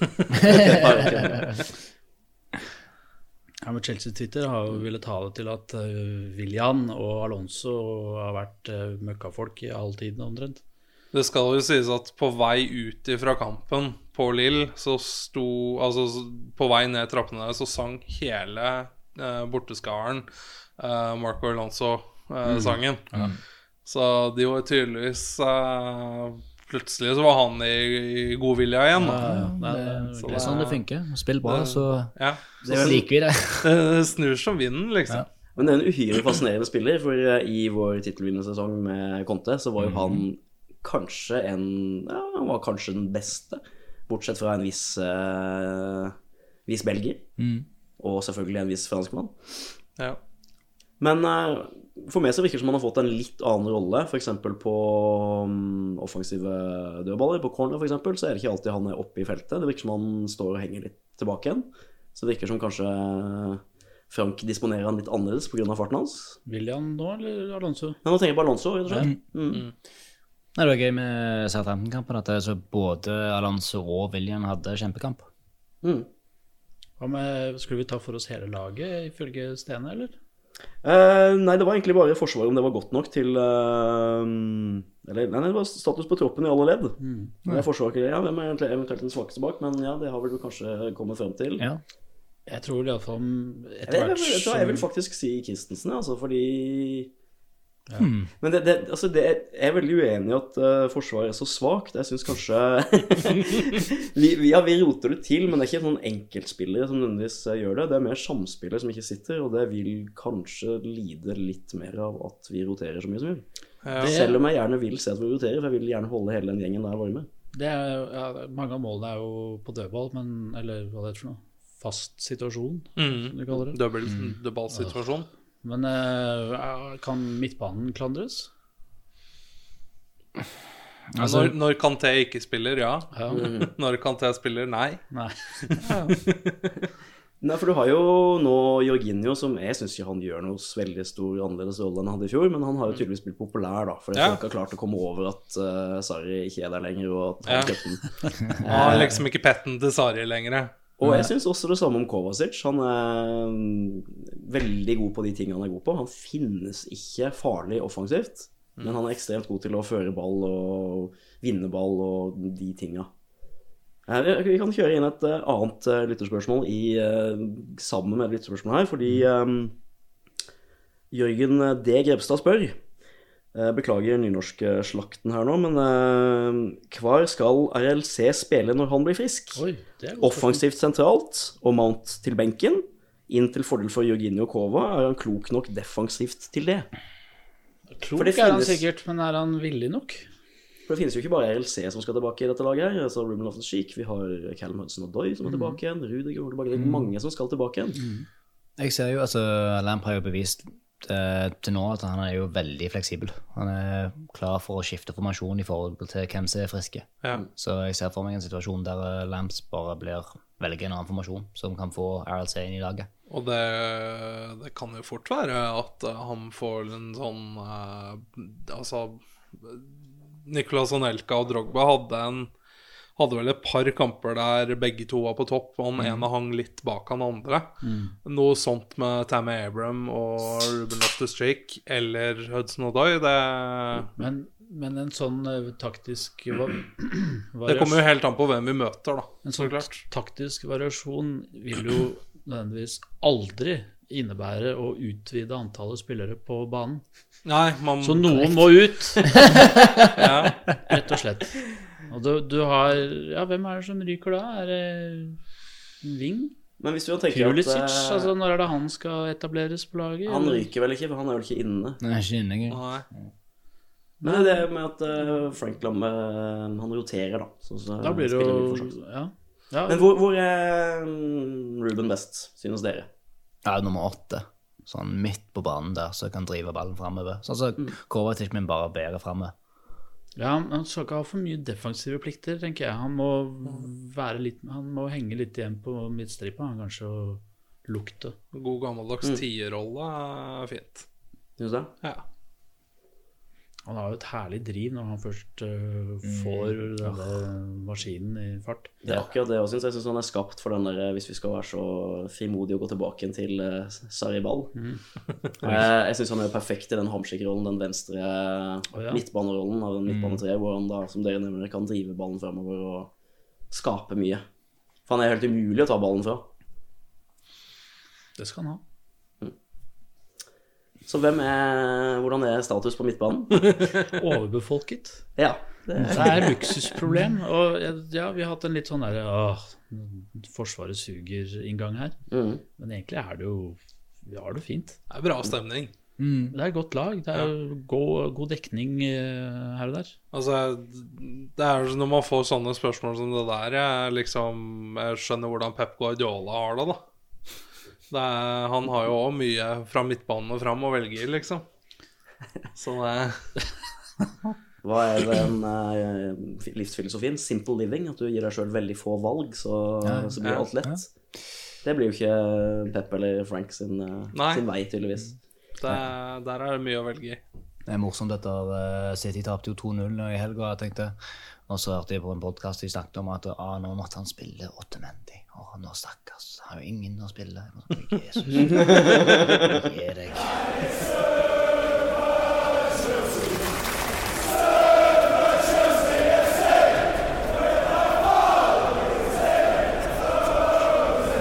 Ja, men Chelsea-Twitter har jo villet ta det til at uh, William og Alonso har vært uh, møkkafolk i all tiden omtrent. Det skal jo sies at på vei ut ifra kampen på Lill, så sto Altså på vei ned trappene der, så sang hele eh, borteskaren eh, Marco Alonso-sangen. Så de var tydeligvis eh, Plutselig så var han i, i godvilja igjen. Ja, ja, Det er sånn det funker. Spill bra, så, Ja. så liker vi (laughs) det. Det snur som vinden, liksom. Men det er en uhyre fascinerende spiller, for eh, i vår tittelvinnende sesong med Conte, så var jo han kanskje en Ja, han var kanskje den beste, bortsett fra en viss uh, viss belgier. Og selvfølgelig en viss franskmann. Ja. Men uh, For meg så virker det som han har fått en litt annen rolle, f.eks. på um, offensive dødballer. På corner for eksempel, så er det ikke alltid han er oppe i feltet. Det virker som han står og henger litt tilbake igjen. Så det virker som kanskje Frank disponerer han litt annerledes pga. farten hans. William nå, eller Alonso? Ja, nå tenker jeg på Alonso, rett og slett. Mm. Nei, det var gøy med Southampton-kampen at det, både Alonso og William hadde kjempekamp. Mm. Hva med, Skulle vi ta for oss hele laget, ifølge Stene, eller? Eh, nei, det var egentlig bare forsvaret om det var godt nok til eh, Eller nei, det var status på troppen i alle ledd. Mm. Ja. forsvaret, ja, Hvem er egentlig eventuelt den svakeste bak? Men ja, det har vel du kanskje kommet frem til. Ja. Jeg tror iallfall Jeg, etter jeg, hvert jeg, tror jeg vil faktisk si Christensen, altså, fordi Men det, det, altså det, jeg er veldig uenig i at uh, Forsvaret er så svakt. Jeg syns kanskje (laughs) vi, vi, ja, vi roter det til, men det er ikke noen enkeltspillere som nødvendigvis eh, gjør det. Det er mer samspillere som ikke sitter, og det vil kanskje lide litt mer av at vi roterer så mye som vi gjør. Ja. Selv om jeg gjerne vil se at vi roterer, for jeg vil gjerne holde hele den gjengen der varme. det er, ja, Mange av målene er jo på dødball, men, eller hva det heter for noe. Fast situasjon, som de kaller det. Dødballsituasjon. Dødballsituasjon. Men eh, kan midtbanen klandres? Altså, når, når Kanté ikke spiller, ja. Ja. (laughs) Når Kanté spiller, nei. Nei. Nei, for du har jo nå Jorginho, som jeg syns ikke han gjør noe veldig stor annerledes rolle enn han hadde i fjor, men han har jo tydeligvis blitt populær, da, fordi Ja. folk har klart å komme over at uh, Sarri ikke er der lenger, og at han Ja. kjøpte den. Han har liksom ikke petten til Sari lenger. Og jeg syns også det samme om Kovacic. Han er mm, veldig god på de tingene han er god på. Han finnes ikke farlig offensivt, men han er ekstremt god til å føre ball og vinne ball og de tinga. Vi kan kjøre inn et eh, annet eh, lytterspørsmål i, eh, sammen med et lytterspørsmål her, fordi um, Jørgen D. Grebstad spør Beklager nynorskslakten her nå, men uh, hvor skal RLC spille når han blir frisk? Oi, Offensivt sentralt og Mount til benken. Inn til fordel for Jorginho Kova. Er han klok nok defensivt til det? Klok det finnes, er han sikkert, men er han villig nok? For det finnes jo ikke bare RLC som skal tilbake i dette laget her. Altså Ruben the Sheik, vi har Callum Hudson og Doy som er tilbake igjen. Rudiger er tilbake. Det er mange som skal tilbake igjen. Jeg ser jo, altså Lamp har jo bevist eh, til nå at han er jo veldig fleksibel. Han er klar for å skifte formasjon i forhold til hvem som er friske. Ja. Så jeg ser for meg en situasjon der eh, Lamps bare blir velger en annen formasjon som kan få RLC inn i laget. Og det, det kan jo fort være at eh, han får en sånn eh, Altså Nicolas Anelka og Drogba hadde en hadde vel et par kamper der begge to var på topp, og han ene hang litt bak han andre. Noe sånt med Tammy Abram og Ruben Loftus-Cheek eller Hudson Odoi, det, Men, men en sånn eh, taktisk (clears throat) variasjon det kommer jo helt an på hvem vi møter, da. En sånn så taktisk variasjon vil jo nødvendigvis aldri innebære å utvide antallet spillere på banen. Nei, man Så noen må ut, (laughs) ja. rett og slett. Og du, du har Ja, hvem er det som ryker da? Er det Ving? Men hvis du tenker Pulisic? at eh, Altså, når er det han skal etableres på laget? Han ryker vel ikke, for han er vel ikke inne. Nei, ikke inne. Nei. Men det er med at uh, Frank Lamme eh, Han roterer, da. Så, så Da blir det jo. Ja. ja. Men hvor, hvor er mm, Ruben best, synes dere? Ja, nummer åtte. Sånn midt på banen der, så kan drive ballen framover. Sånn som Kovacic, min bare bærer framme. Ja, Han skal ikke ha for mye defensive plikter, tenker jeg. Han må være litt Han må henge litt igjen på midtstripa, han kanskje, og lukte. God gammeldags tierrolle er fint. Syns du det? Ja. Han har jo et herlig driv når han først uh, får denne maskinen i fart. Det er akkurat det jeg syns. Jeg syns han er skapt for den der eh, Hvis vi skal være så frimodige og gå tilbake til uh, Sarri Ball. Eh, (laughs) jeg syns han er perfekt i den hamskikkrollen, den venstre ja. midtbanerollen av den midtbanetreet, hvor han da, som dere nevner, kan drive ballen fremover og skape mye. For han er helt umulig å ta ballen fra. Det skal han ha. Så hvem er Hvordan er status på midtbanen? (laughs) Overbefolket. Ja. Det, Det er luksusproblem. Og ja, vi har hatt en litt sånn derre åh, Forsvaret suger-inngang her. mm. Men egentlig er det jo Vi har det fint. Det er bra stemning. Det er et godt lag. Det er god, god dekning eh, her og der. Altså, det er når man får sånne spørsmål som det der, jeg liksom Jeg skjønner hvordan Pep Guardiola har det, da. Det er, han har jo òg mye fra midtbanen og fram å velge i, liksom. Så det (laughs) Hva er den eh, livsfilosofien? Simple living. At du gir deg sjøl veldig få valg, så, så blir Ja. alt lett. Det blir jo ikke Pep eller Frank sin, eh, sin vei, tydeligvis. det, Der er det mye å velge i. Det er morsomt dette eh, City tapte jo 2-0 i helga, jeg tenkte. Og så hørte jeg på en podkast de snakket om at ah, nå måtte han spille åttemendig. Å, nå stakkars. Har jo ingen å spille. Jesus. Gi deg.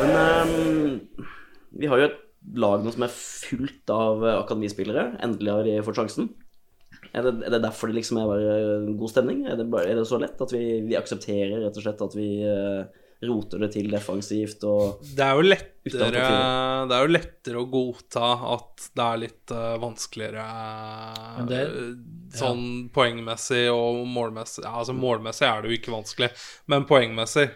Men um, vi har jo et lag nå som er fullt av eh, akademispillere. Endelig har de fått sjansen. Er det, er det derfor det liksom er god stemning? Er det, bare, er det så lett at vi, vi aksepterer rett og slett at vi eh, roter det til defensivt og Det er jo lettere, det det er jo lettere å godta at det er litt uh, vanskeligere det- sånn sånn poengmessig og målmessig ja, Altså målmessig er det jo ikke vanskelig, men poengmessig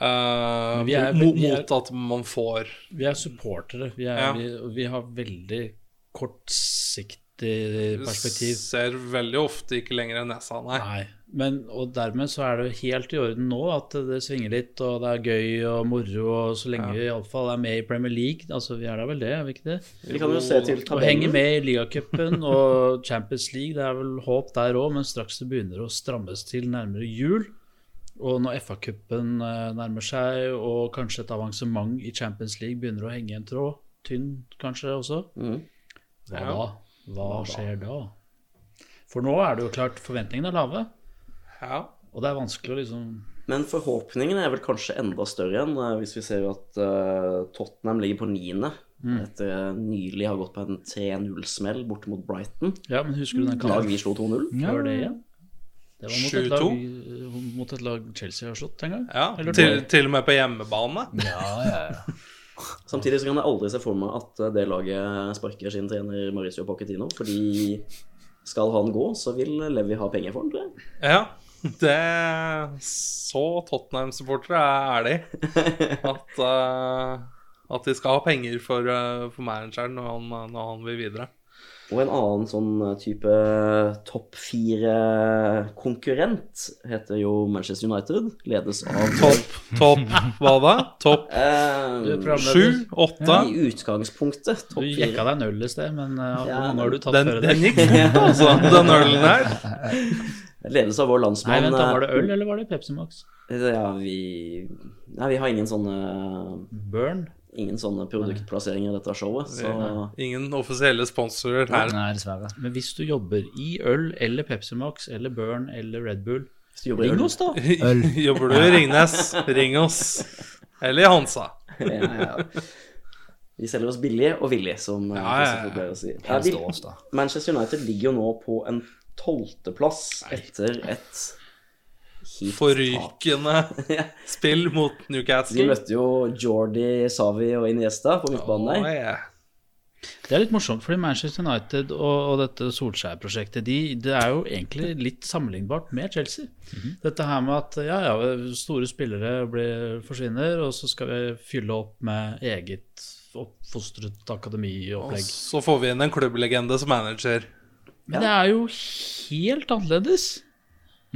uh, vi er- mot, vi er- mot at man får Vi er supportere. Vi, er, Ja. vi, vi har veldig kortsiktig perspektiv. Ser veldig ofte ikke lenger enn nesa, nei. Nei. Men, og dermed så er det helt i orden nå at det svinger litt, og det er gøy og moro, og så lenge vi iallfall er med i Premier League Altså, vi er da vel det, er vi ikke det? Vi kan jo se til Og henger med i ligacupen (laughs) og Champions League. Det er vel håp der òg, men straks det begynner å strammes til nærmere jul, og når FA-cupen eh, nærmer seg, og kanskje et avansement i Champions League begynner å henge i en tråd, tynn kanskje også, Mhm. hva Ja. da? Hva skjer da? For nå er det jo klart forventningene er lave, Ja. og det er vanskelig å liksom Men forhåpningene er vel kanskje enda større igjen, eh, hvis vi ser at uh, Tottenham ligger på niende. Etter eh, nylig har gått på en 3-0-smell borte mot Brighton. Ja, men husker du den Lag vi slo 2-0. før det igjen? Det var mot et, 7-2. lag, mot et lag Chelsea har slått en gang. ja. Eller Til, til og med på hjemmebane. Ja, ja, ja. (laughs) Samtidig så kan jeg aldri se for meg at eh, det laget sparker sin trener Mauricio Pochettino, fordi skal han gå, så vil Levi ha penger for han, tror jeg. Ja. (laughs) Det Så Tottenham-supportere er de. At, uh, at de skal ha penger for, uh, for manageren når han, når han vil videre. Og en annen sånn eh, type topp fire-konkurrent heter jo Manchester United. Ledes av Topp, topp Hva da? Topp Du, eh, sju? Åtte? I utgangspunktet Du topp jekka fire. deg en øl i sted, men uh, hvor Ja, mange har du tatt Den, før den gikk fort, altså, den ølen her. (laughs) Ledes av vår landsmann Nei, vent, da eh, var det øl, eller var det Pepsi Max? Ja, vi Nei, vi har ingen sånne Burn? Ingen sånne produktplasseringer i dette showet, så Ingen offisielle sponsorer her. Nei, dessverre. Men hvis du jobber i øl eller Pepsi Max eller Burn eller Red Bull, ring øl- oss, da! (laughs) Øl. Jobber du i Ringnes, ring oss. Eller i Hansa. ja, ja. Vi selger oss billig og villig, som eh, Ja, ja, ja. Pleier å si. Ja, vi- Manchester United ligger jo nå på en tolvteplass etter et Forrykende (laughs) spill mot Newcastle. De møtte jo Jordi, Savi og Iniesta på midtbanen der. Oh, yeah. Det er litt morsomt, fordi Manchester United og, og dette Solskjær-prosjektet de, Det er jo egentlig litt sammenlignbart med Chelsea. Dette her med at ja, ja, store spillere blir, forsvinner, og så skal vi fylle opp med eget oppfostret Og så får vi inn en klubblegende som manager. Men det er jo helt annerledes.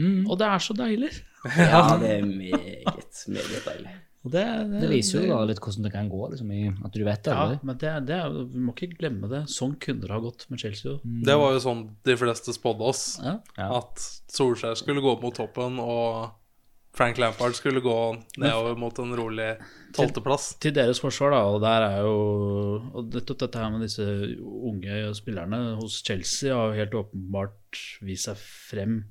Og det er så deilig. (laughs) Ja, det er meget, meget deilig. Og det, det, Det viser jo da litt hvordan det kan gå, liksom, i, at du vet det. Ja, men det, det er, vi må ikke glemme det. Sånn kunne det ha gått med Chelsea. Mm. Det var jo sånn de fleste spådde oss. Ja. At Solskjær skulle gå mot toppen, og Frank Lampard skulle gå nedover mot en rolig tolvteplass. Til deres forsvar, da, og der er jo Og nettopp dette her med disse unge spillerne hos Chelsea har jo helt åpenbart vist seg frem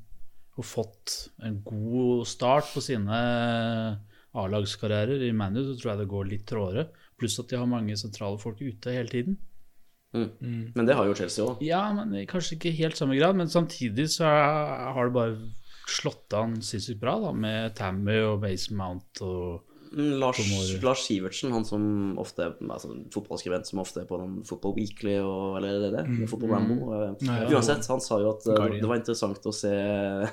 og fått en god start på sine A-lagskarrierer. I ManU så tror jeg det går litt tråere. Pluss at de har mange sentrale folk ute hele tiden. Men det har jo Chelsea òg. Ja, men kanskje ikke helt samme grad, men samtidig så har det bare slått an sinnssykt bra da, med Tammy og Mason Mount og Lars, Lars Sivertsen, han som ofte altså, fotballskribent som ofte er på den Football Weekly og Eller er det det? Mm. Football Rambo. eh, Uansett, han sa jo at eh, det var interessant å se (laughs)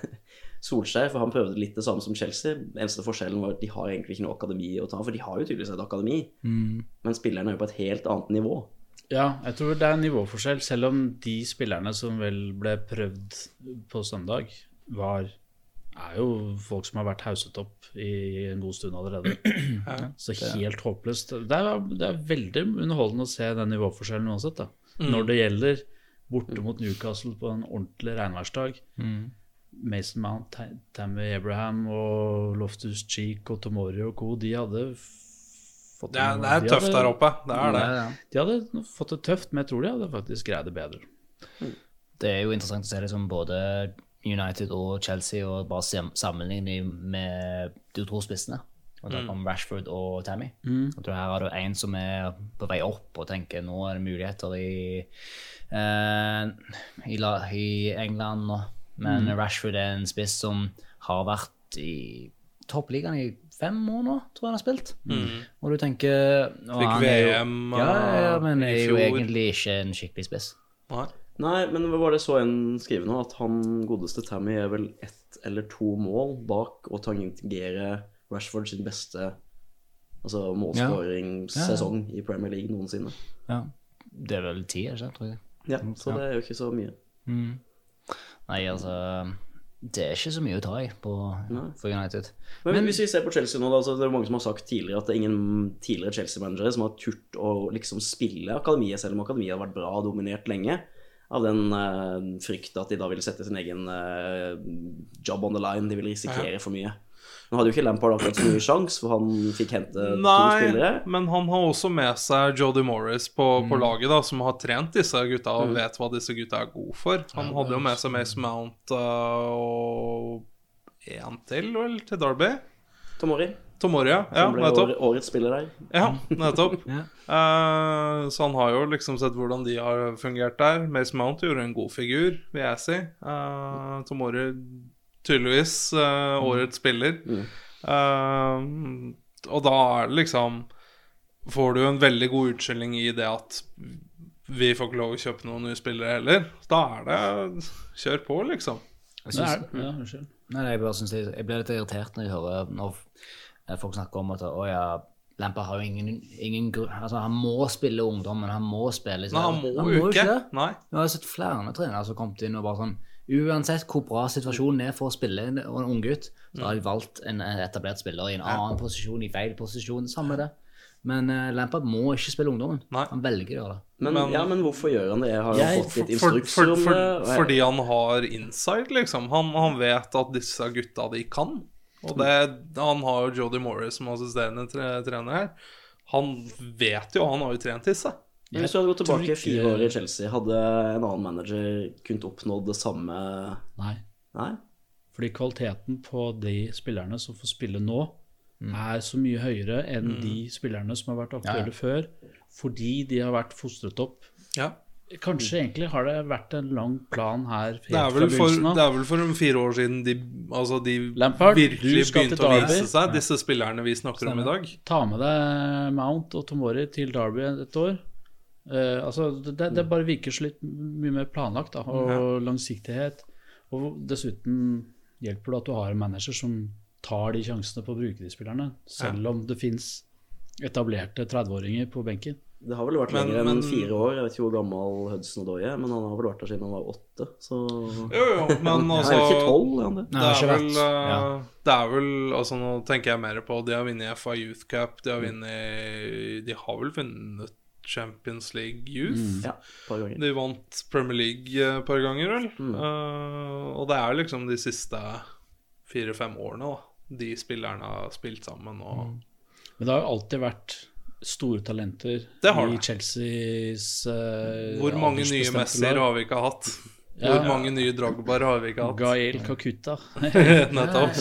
Solskjær, for han prøvde litt det samme som Chelsea. Eneste forskjellen var at de har egentlig ikke noe akademi å ta, for de har jo tydeligvis et akademi, Mm. men spillerne er jo på et helt annet nivå. Ja, jeg tror det er en nivåforskjell, selv om de spillerne som vel ble prøvd på søndag, var er jo folk som har vært hauset opp i en god stund allerede. (clears throat) Så helt håpløst. Det er, det er veldig underholdende å se den nivåforskjellen uansett, da. Når det gjelder borte mot Newcastle på en ordentlig regnværsdag. Mason Mount, Tammy Abraham og Loftus Cheek og Tomori og co. De hadde fått Det er, det er de tøft hadde- der oppe. Det er det. Ja, ja. De hadde fått det tøft, men jeg tror de hadde faktisk greid det bedre. Det er jo interessant å se liksom både United og Chelsea og bare sam- sammenligne med de to spissene. Og da kom Rashford og Tammy. Jeg tror her har du en som er på vei opp og tenker nå er det muligheter i, eh, i, i England. Men Rashford er en spiss som har vært i toppligaen i fem år nå, tror jeg han har spilt. Og du tenker og Fikk VM jo- ja, ja, men i er jo egentlig ikke en skikkelig spiss. Nei. Nei, men hva var det så en skrive nå? At han godeste Tammy er vel ett eller to mål bak å tangere Rashford sin beste altså målskåringssesong i Premier League noensinne. Ja. Det er vel ti, er ikke? Tror jeg. Ja, så det er jo ikke så mye. Nei, altså Det er ikke så mye å ta i på, for United. Men, hvis vi ser på Chelsea nå, da, så det er mange som har sagt tidligere at det er ingen tidligere Chelsea-managere som har turt å liksom spille akademiet, selv om akademiet har vært bra og dominert lenge. Av den uh, frykt at de da ville sette sin egen uh, job on the line. De ville risikere for mye. Nå hadde jo ikke Lampard akkurat så mye sjanse, for han fikk hente to Nei, spillere. men han har også med seg Jody Morris på, på laget, da, som har trent disse gutta og vet hva disse gutta er gode for. Han hadde jo med seg Mace Mount uh, og én til, vel, til Derby. Tomori, Tomoria, ja, som ble nettopp. årets spiller der. Ja, nettopp. (laughs) Ja. Uh, så han har jo liksom sett hvordan de har fungert der. Mace Mount gjorde en god figur, vil jeg si. Uh, Tomori tydeligvis uh, årets spiller. Eh, og da er det liksom Får du en veldig god utskilling i det at vi får ikke lov å kjøpe noen nye spillere heller. Da er det kjør på, liksom. Jeg synes, er, ja, unnskyld. nei, jeg, bare synes jeg, jeg blir litt irritert når jeg hører når eh, folk snakker om at å ja, Lampard har jo ingen, ingen altså, Han må spille ungdom, men han må spille Nei, han må jo ikke. det. Nei. Jeg har sett flere trenere som har kommet inn og bare sånn Uansett hvor bra situasjonen er for å spille en, unggutt, så har de valgt en etablert spiller i en annen posisjon, i feil posisjon. Samme det. Men uh, Lampard må ikke spille ungdommen. Nei. Han velger å gjøre det. Men, Men- ja, men hvorfor gjør han det? Jeg har jo Jeg- fått litt instrukser for, om for, det. fordi han har insight, liksom. Han, han vet at disse gutta de kan. Og det, han har jo Jody Morris som assisterende tre, trener her. Han vet jo, han har jo trent disse. Men hvis du hadde gått tilbake ikke- fire år i Chelsea, hadde en annen manager kunnet oppnådd det samme Nei. Nei? Fordi kvaliteten på de spillerne som får spille nå, er så mye høyere enn de spillerne som har vært aktuelle før, fordi de har vært fostret opp. Ja. Kanskje egentlig har det vært en lang plan her helt Det er, for, det er vel for en fire år siden de, altså de Lampard, virkelig begynte å vise seg, disse spillerne vi snakker om i dag. Ta med deg Mount og Tomori til Derby et år. Uh, altså, det, det bare virker så litt mye mer planlagt da, og langsiktighet. Og dessuten hjelper det at du har en manager som tar de sjansene på å bruke de spillerne, selv om det fins etablerte 30-åringer på benken. Det har vel vært lenger enn men- fire år. Jeg vet ikke hvor gammel Hudson Odoi er, men han har vel vært der siden han var åtte. Så Jo, jo, men (laughs) Han altså er jo ikke tolv, er han det? Det er vel, eh, Ja. det er vel Altså Nå tenker jeg mer på De har vunnet FA Youth Cup, de har vunnet De har vel vunnet Champions League Youth. Ja, par ganger. De vant Premier League eh, et par ganger, vel. Eh, og det er liksom de siste fire-fem årene da de spillerne har spilt sammen. Og Men det har jo alltid vært store talenter Det har i det. Chelseas uh, Hvor mange nye Messier har vi ikke hatt? Ja. Hvor mange nye Dragbar har vi ikke hatt? Gael Kakuta. (laughs) Nettopp. (laughs)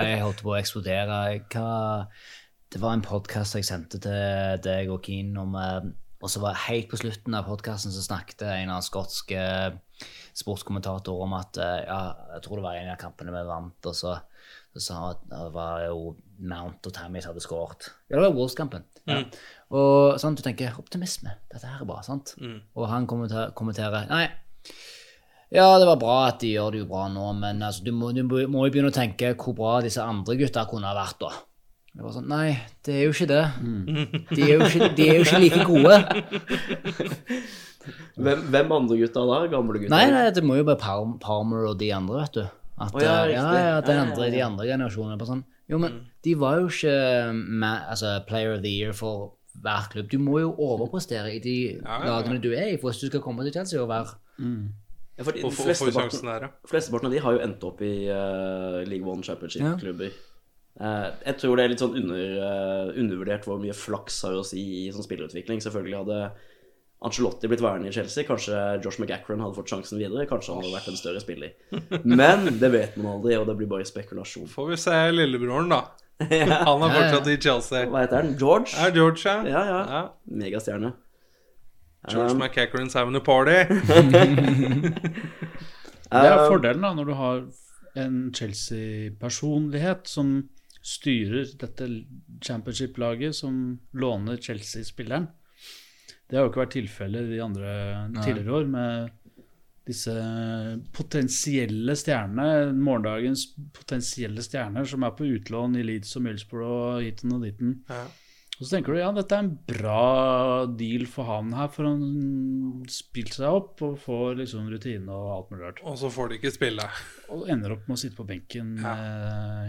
Jeg holdt på å eksplodere. Hva Det var en podkast jeg sendte til deg og Keen om eh, Og så var helt på slutten av podkasten så snakket en av skotske sportskommentatorer om at eh, ja, jeg tror det var en av kampene vi vant, og så, så sa han at det var jo Mount og Tammy som hadde skåret. Ja, det var Wolves-kampen. Ja. Og sånn, du tenker optimisme. Dette her er bra, sant? Og han kommenter, kommenterer Nei. Ja, det var bra at de gjør det jo bra nå, men altså, du, må, du må jo begynne å tenke hvor bra disse andre gutta kunne ha vært, da. Det var sånn Nei, det er jo ikke det. De, er jo ikke, de er jo ikke like gode. Hvem, hvem andre gutta da? Gamle gutta? Nei, nei, det må jo være Palmer og de andre, vet du. At, oh, ja, ja, ja, at den andre, de andre generasjonene på sånn Jo, men de var jo ikke med, altså, player of the year for hver klubb. Du må jo overprestere i de ja, ja. lagene du er i for hvis du skal komme til Chelsea og være Ja, for de flesteparten, der, ja. flesteparten av de har jo endt opp i uh, League One Championship-klubber. Uh, jeg tror det er litt sånn under, uh, undervurdert hvor mye flaks har å si i sånn spillerutvikling. Selvfølgelig hadde Ancelotti blitt værende i Chelsea. Kanskje Josh McGackran hadde fått sjansen videre. Kanskje han hadde vært en større spiller. Men det vet man aldri, og det blir bare spekulasjon. Får vi se lillebroren, da. (laughs) Han er fortsatt i Chelsea. Hva heter han? George? Er George, ja? Ja, ja. ja. Megastjerne. George Um, McCackeran's having a party. (laughs) Det er um, fordelen da, når du har en Chelsea-personlighet som styrer dette championship-laget, som låner Chelsea-spilleren. Det har jo ikke vært tilfellet de andre tidligere år med disse potensielle stjernene, morgendagens potensielle stjerner som er på utlån i Leeds og Middlesbrough og hiten og ditten. Ja. Og så tenker du ja, dette er en bra deal for han her, for han spilte seg opp og får liksom rutine og alt mulig rart. Og så får de ikke spille. Og ender opp med å sitte på benken ja.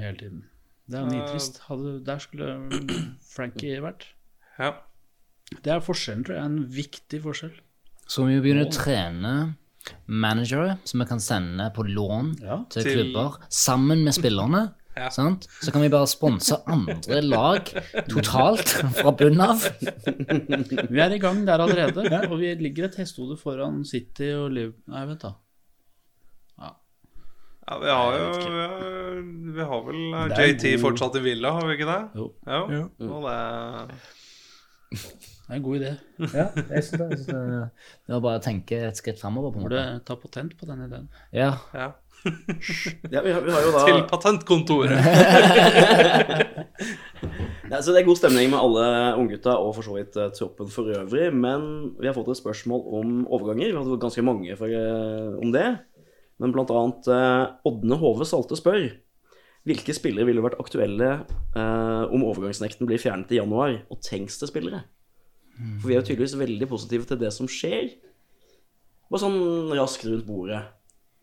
hele tiden. Det er jo nitrist. Der skulle Frankie vært. Ja. Det er forskjellen, tror jeg. En viktig forskjell. Så vi begynner å trene managere som vi kan sende på lån Ja. til, Til- klubber, sammen med spillerne. (laughs) Ja. Sant? Så kan vi bare sponse andre lag totalt fra bunnen av. Vi er i gang der allerede, og vi ligger et hestehode foran City og Liverpool Nei, vent, da. ja, vi har jo vi har, vi har vel JT fortsatt i Villa, har vi ikke det? Jo, Jo. Og det det er en god idé. Ja, jeg synes det, jeg synes det, det var bare å tenke et skritt framover, Burde ta patent på den ideen. Ja. Ja. (laughs) ja, vi, har, vi har jo da Til patentkontoret. (laughs) Ja, så Det er god stemning med alle unggutta og for så vidt eh, troppen for øvrig. Men vi har fått et spørsmål om overganger. Vi har fått ganske mange for, eh, om det. Men blant annet eh, Ådne Hove Salte spør hvilke spillere ville vært aktuelle eh, om overgangsnekten blir fjernet i januar, og tenks det spillere? For vi er jo tydeligvis veldig positive til det som skjer. Bare sånn raskt rundt bordet.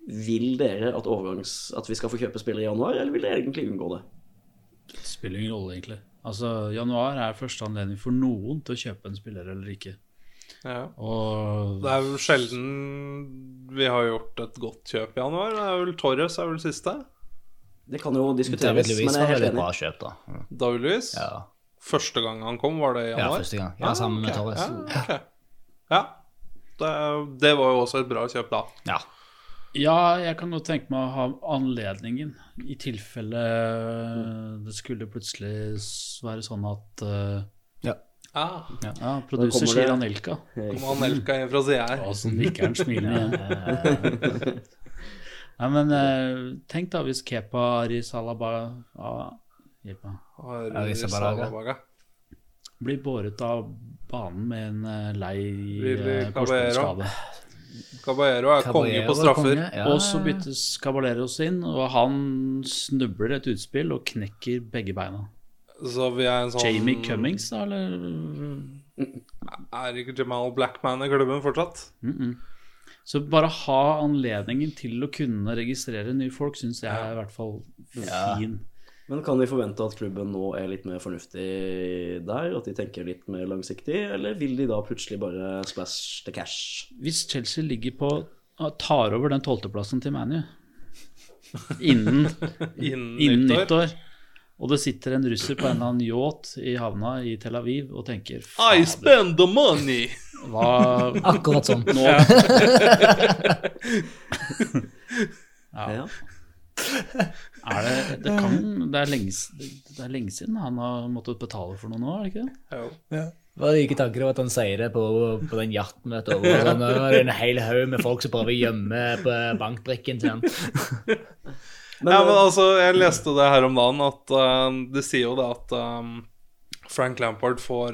Vil dere at, overgangs, at vi skal få kjøpe spillere i januar, eller vil dere egentlig unngå det? Det spiller ingen rolle, egentlig. Altså, Januar er første anledning for noen til å kjøpe en spiller eller ikke. Ja. Og Det er jo sjelden vi har gjort et godt kjøp i januar. Det er vel Torres er vel siste. Det kan jo diskuteres, David men jeg var enig. bra kjøp, da. David Louis? Ja, Første gang han kom, var det i ja første gang. Ja, sammen med ok. Torres. Ja, okay. ja. Det, det var jo også et bra kjøp da. Ja. Ja, jeg kan godt tenke meg å ha anledningen, i tilfelle det skulle plutselig være sånn at eh, Ah, Ja, produser sier Anelka. Kommer Anelka inn fra sida her. Ja, sånn nikker han smilende. Nei, men eh, tenk da hvis Kepa Arisalabaga Arisalabaga blir båret av banen med en eh, lei Caballero. korsbåndskade. Caballero er konge på er straffer. ja. Og så byttes Caballeros inn, og han snubler et utspill og knekker begge beina. Så vi er en sånn Jamie Cummings, da, eller? Er ikke Jamal Blackman i klubben fortsatt? Så bare ha anledningen til å kunne registrere nye folk, syns jeg er i hvert fall fin. Men kan vi forvente at klubben nå er litt mer fornuftig der? At de tenker litt mer langsiktig? Eller vil de da plutselig bare splash the cash? Hvis Chelsea ligger på tar over den tolvteplassen til ManU innen, (laughs) Innen, innen nyttår? nyttår, og det sitter en russer på en eller annen yacht i havna i Tel Aviv og tenker I spend the money! hva (laughs) Akkurat sånn. nå (laughs) Ja. er det Det kan Det er lenge, det er lenge siden han har måttet betale for noe nå, er det ikke det? Jo. Hva like tanker at han sier det på, på den jachten, vet du. Og sånn, nå er det en hel haug med folk som prøver å gjemme på bankbrikken til han. (laughs) Men, ja, men eh, altså, jeg leste det her om dagen, at uh, det sier jo det at um, Frank Lampard får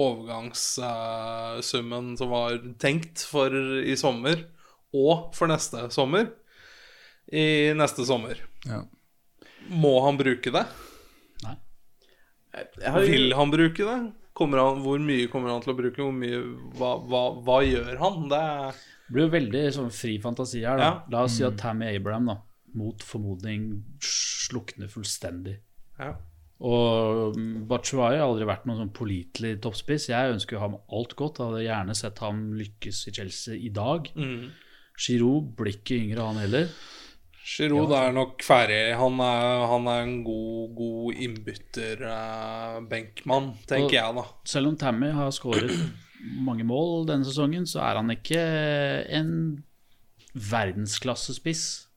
overgangssummen som var tenkt for i sommer, og for neste sommer, i neste sommer. Ja. Må han bruke det? Jeg har Vil han bruke det? Han, hvor mye kommer han til å bruke? Hvor mye, hva, hva, hva gjør han? Det Det blir jo veldig sånn fri fantasi her, da. Ja. La oss si at Tammy Abraham, da, mot formodning slukner fullstendig. ja. Og Batshuayi har aldri vært noen sånn pålitelig toppspiss. Jeg ønsker ham alt godt. Jeg hadde gjerne sett ham lykkes i Chelsea i dag. Mm. Giroud blir ikke yngre, han heller. Giroud er nok ferdig. Han er, han er en god, god innbytter-benkmann, tenker Og- jeg, da. Selv om Tammy har skåret (clears throat) mange mål denne sesongen, så er han ikke en verdensklassespiss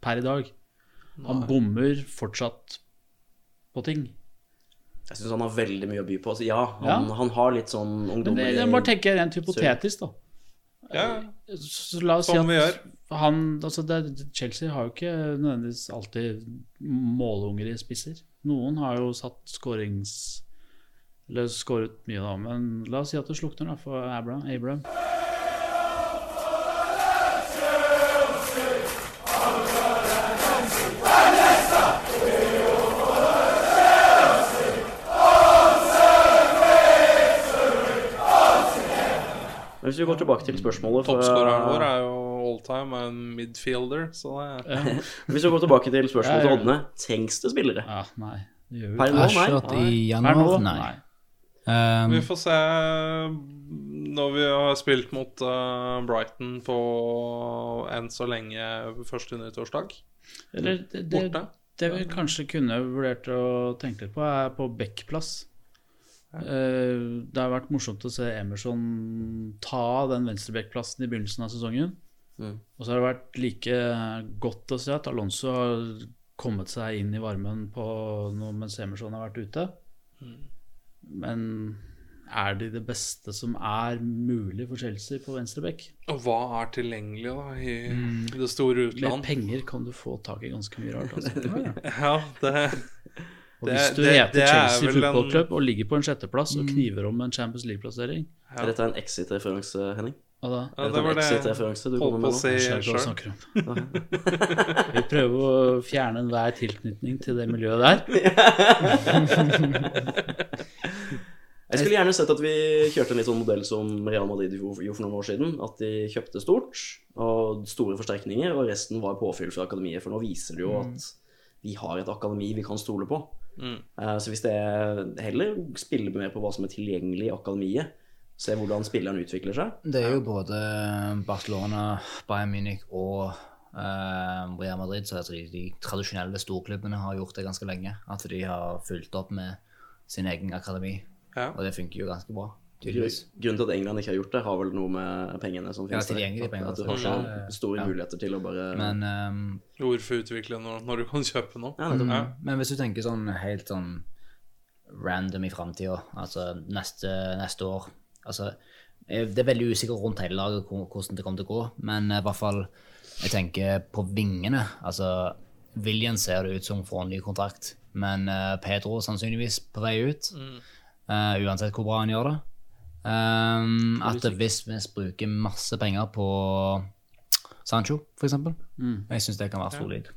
per i dag. Han bommer fortsatt på ting. Jeg syns han har veldig mye å by på. Altså, ja, han, Ja. han har litt sånn ungdommer jeg bare tenker rent hypotetisk, da. Ja, Så la oss si Som vi at han, altså det, Chelsea har jo ikke nødvendigvis alltid målunger i spisser. Noen har jo satt skårings... Eller skåret mye, da. Men la oss si at det slukner da for Abraham. Abraham. Hvis vi går tilbake til spørsmålet Toppskåreren vår er jo alltime en midfielder, så det er (laughs) Hvis vi går tilbake til spørsmålet til. Odne, trengs det spillere? Ja, nei. Per nå, nei. januar? nå, Nei. Um, Vi får se når vi har spilt mot uh, Brighton på enn så lenge første nyttårsdag. Eller det, det, Borte. det vi kanskje kunne vurdert å tenke litt på, er på Beck-plass. Eh, det har vært morsomt å se Emerson ta den venstrebekkplassen i begynnelsen av sesongen. Mm. Og så har det vært like godt å se at Alonso har kommet seg inn i varmen på noe mens Emerson har vært ute. Men er de det beste som er mulig for Chelsea på venstrebekk? Og hva er tilgjengelig da i det store Med penger kan du få tak i ganske mye rart. Altså. (laughs) Ja, det (laughs) Og Det- hvis du det- heter det er Chelsea Football Club og ligger på en sjetteplass og kniver om en Champions League-plassering Er dette en exit-referanse, Henning? Ja, da? Ja, er det var det exit-referanse holdt på å si Jeg sjøl. (laughs) Vi prøver å fjerne enhver tilknytning til det miljøet der. (laughs) Jeg skulle gjerne sett at vi kjørte en litt sånn modell som Real Madrid gjorde gjorde for noen år siden. At de kjøpte stort og store forsterkninger, og resten var påfyll fra akademiet. For nå viser det jo at vi har et akademi vi kan stole på. Mm. Eh, Så hvis det heller spiller mer på hva som er tilgjengelig i akademiet, se hvordan spilleren utvikler seg. Det er jo både Barcelona, Bayern Munich og Uh, Real Madrid, så altså de, de tradisjonelle storklubbene har gjort det ganske lenge. At de har fulgt opp med sin egen akademi. Ja. Og det funker jo ganske bra, tydeligvis. Grunnen til at England ikke har gjort det, har vel noe med pengene som Ja, finnes der. tilgjengelige penger, At du har så store Ja. muligheter til å bare Men, um, Hvorfor utvikle når, når du kan kjøpe noe? Ja. Ja. men hvis du tenker sånn helt sånn random i framtida, altså neste, neste år altså, eh, Det er veldig usikkert rundt hele laget hvordan det kommer til å gå, men eh, i hvert fall jeg tenker på vingene. altså William ser det ut som får en ny kontrakt, men eh, Pedro sannsynligvis på vei ut. eh, uansett hvor bra han gjør det. Um, at hvis vi bruker masse penger på Sancho, for eksempel, jeg syns det kan være solid.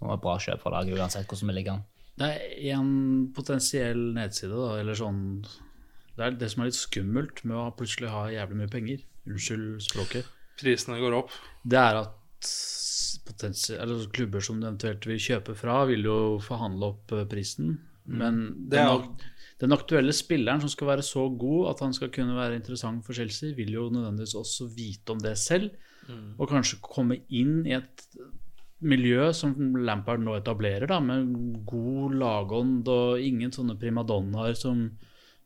Og et bra kjøp for laget, uansett hvordan vi ligger an. Det er en potensiell nedside, da, eller sånn Det er det som er litt skummelt med å plutselig ha jævlig mye penger. Unnskyld språket. Prisene går opp. Det er at eller klubber som du eventuelt vil kjøpe fra, vil jo forhandle opp prisen. prisen. Men Det er- ak- den aktuelle spilleren som skal være så god at han skal kunne være interessant for Chelsea, vil jo nødvendigvis også vite om det selv, og kanskje komme inn i et miljø som Lampard nå etablerer, da, med god lagånd og ingen sånne primadonnaer som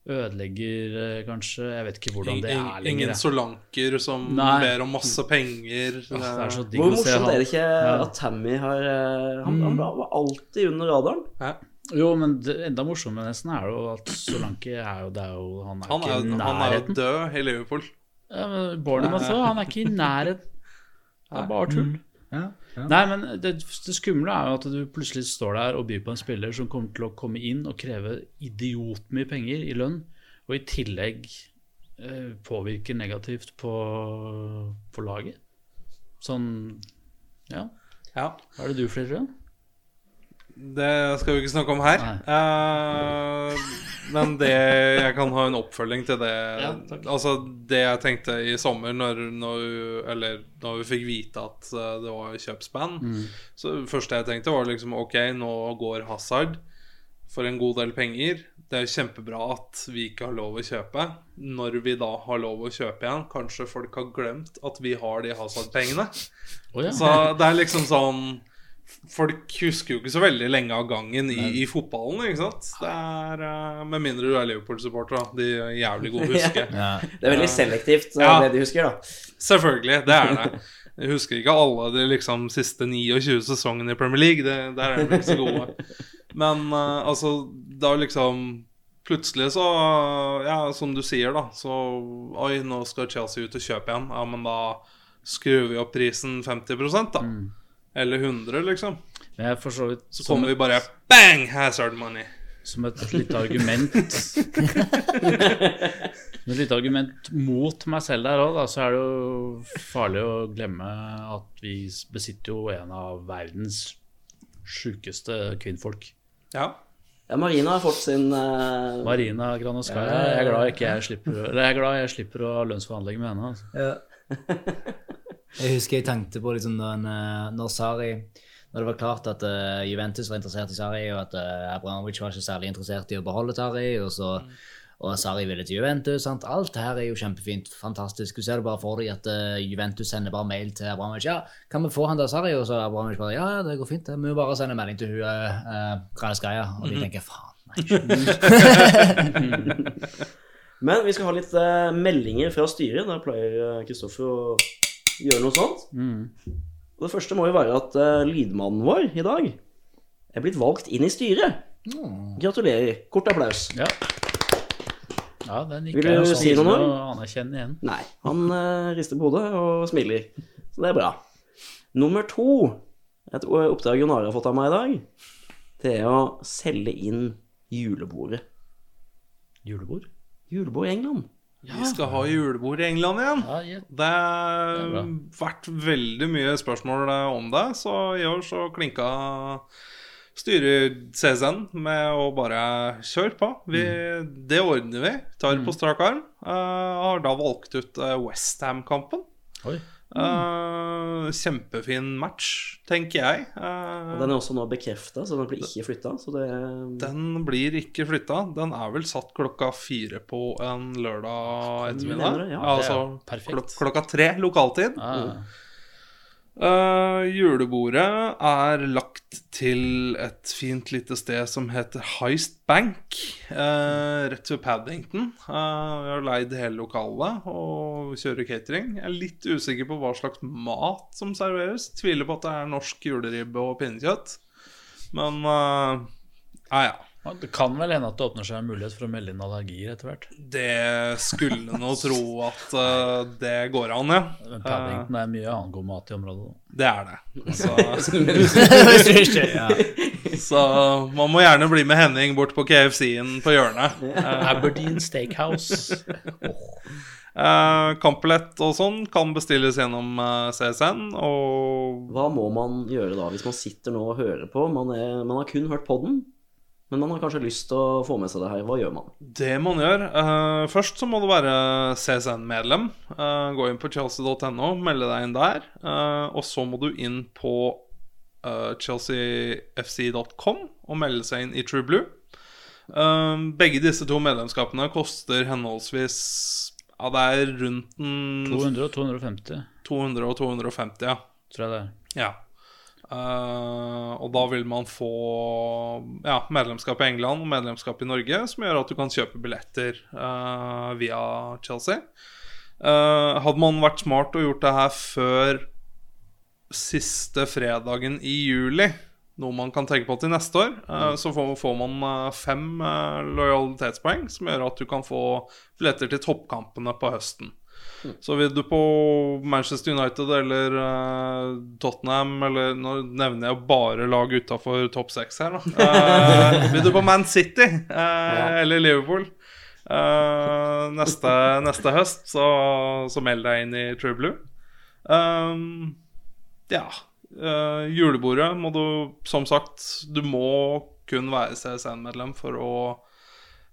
ødelegger eh, kanskje Jeg vet ikke hvordan det er lenger. ingen solanker som Nei. ber om masse penger. Det er så digg Hvor å se morsomt er det ikke Ja. at Tammy har eh, Han, han var alltid under radaren. Ja. Jo, men det enda morsommere nesten er jo at Solanke er jo, der er jo Han er Han ikke i nærheten. han er jo død i Liverpool. Ja, men Bournemouth også, han er ikke i nærheten. (laughs) Det er bare tull. Ja, Nei, men det, det skumle er jo at du plutselig står der og byr på en spiller som kommer til å komme inn og kreve idiotmye penger i lønn, og i tillegg eh, påvirker negativt på, på laget. Sånn Ja, Ja. hva er det du flirer av? Det skal vi ikke snakke om her. Uh, men det jeg kan ha en oppfølging til det Ja. Altså det jeg tenkte i sommer, når, når, eller, når vi fikk vite at eh, det var kjøpsband Mm. Så det første jeg tenkte, var liksom Ok, nå går Hazard for en god del penger. Det er kjempebra at vi ikke har lov å kjøpe. Når vi da har lov å kjøpe igjen, kanskje folk har glemt at vi har de Hazard-pengene. Oh, ja. Så det er liksom sånn Folk husker jo ikke så veldig lenge av gangen i, i fotballen, ikke sant? Det er, uh, Med mindre du er Liverpool-supporter, da. De er jævlig gode (laughs) å huske. Ja. Det er veldig selektivt, Ja. det de husker, da. Selvfølgelig, det er det. (laughs) Jeg husker ikke alle de liksom siste 29 sesongene i Premier League. Det, der er de ikke så gode. Men uh, altså, da liksom Plutselig så, ja, som du sier, da, så Oi, nå skal Chelsea ut og kjøpe igjen. Ja, men da skrur vi opp prisen 50 da. Eller 100, liksom. Men jeg så vidt Så kommer vi bare Bang! Hazard money. som et lite argument (laughs) Som et lite argument mot meg selv der òg, så er det jo farlig å glemme at vi besitter jo en av verdens sjukeste kvinnfolk. Ja. Ja, Marina har fått sin uh... Marina Granoskaya. Jeg er glad ikke jeg slipper jeg er glad jeg slipper å ha lønnsforhandlinger med henne. Altså. (laughs) Jeg husker jeg tenkte på liksom når, eh, når Sari Når det var klart at uh, Juventus var interessert i Sari, og at uh, Abramovic var ikke særlig interessert i å beholde Sari, og så og Sari ville til Juventus. Sant? Alt her er jo kjempefint. Fantastisk. Du ser det bare for deg at uh, Juventus sender bare mail til Abramovic. Ja, kan vi få han til Sari? Og så Abramovic bare Ja, ja, det går fint. Vi må bare sende melding til hun uh, Gaia Og de tenker faen, nei. (laughs) Men vi skal ha litt meldinger fra styret. Da pleier Kristoffer å gjøre noe sånt. Og det første må jo være at uh, lydmannen vår i dag er blitt valgt inn i styret. Gratulerer. Kort applaus. Ja. ja, den Vil ikke er du si sånn noe å anerkjenne igjen. Nei, han uh, rister på hodet og smiler. Så det er bra. Nummer to, et oppdrag Jon Are har fått av meg i dag, det er å selge inn julebordet. Julebord? Julebord i England. Vi skal ha julebord i England igjen. Ja. Det har vært veldig mye spørsmål eh, om det, så i år så klinka styrer CSN med å bare kjøre på. Vi, Det ordner vi. Tar på strak arm. Uh, har da valgt ut uh, Westham-kampen. Oi. Uh, kjempefin match, tenker jeg. Uh, den er også nå bekrefta, så den blir ikke flytta. Det den blir ikke flytta. Den er vel satt klokka fire på en lørdag ettermiddag. ja. altså klok klokka tre lokaltid. Ja. Eh, julebordet er lagt til et fint lite sted som heter Heist Bank, Uh, rett ved Paddington. Uh, vi har leid hele lokalet og kjører catering. Jeg er litt usikker på hva slags mat som serveres. Tviler på at det er norsk juleribbe og pinnekjøtt. Men uh, ja, ja. Det kan vel hende at det åpner seg en mulighet for å melde inn allergier etter hvert. Det skulle nå tro at uh, det går an, ja. Men Paddington er mye annen god mat i området. Det er det. (laughs) Så, (laughs) så man må gjerne bli med Henning bort på KFC-en på hjørnet. Aberdeen Steakhouse. Eh, Kampbillett og sånn kan bestilles gjennom uh, CSN, og Hva må man gjøre da, hvis man sitter nå og hører på? Man, er, man har kun hørt podden, men man har kanskje lyst til å få med seg det her. Hva gjør man? det man gjør uh, Først så må du være CSN-medlem. Uh, gå inn på chelsea.no, melde deg inn der. Uh, og så må du inn på uh, chelseafc.com og melde seg inn i True Blue. Eh, begge disse to medlemskapene koster henholdsvis Ja, det er rundt en 200 og 250, 200 og 250, ja. tror jeg det er. Ja. Eh, og da vil man få ja, medlemskap i England og medlemskap i Norge, som gjør at du kan kjøpe billetter uh, via Chelsea. Uh, hadde man vært smart og gjort det her før siste fredagen i juli, noe man kan tenke på til neste år, mm. så får, får man fem lojalitetspoeng, som gjør at du kan få billetter til toppkampene på høsten. Så vil du på Manchester United eller uh, Tottenham eller Nå nevner jeg jo bare lag utafor topp seks her, da. Uh, vil du på Man City eh, eller Liverpool neste, neste høst, så, så meld deg inn i True Blue. Um, ja. Julebordet må du, som sagt Du må kun være CSN-medlem for å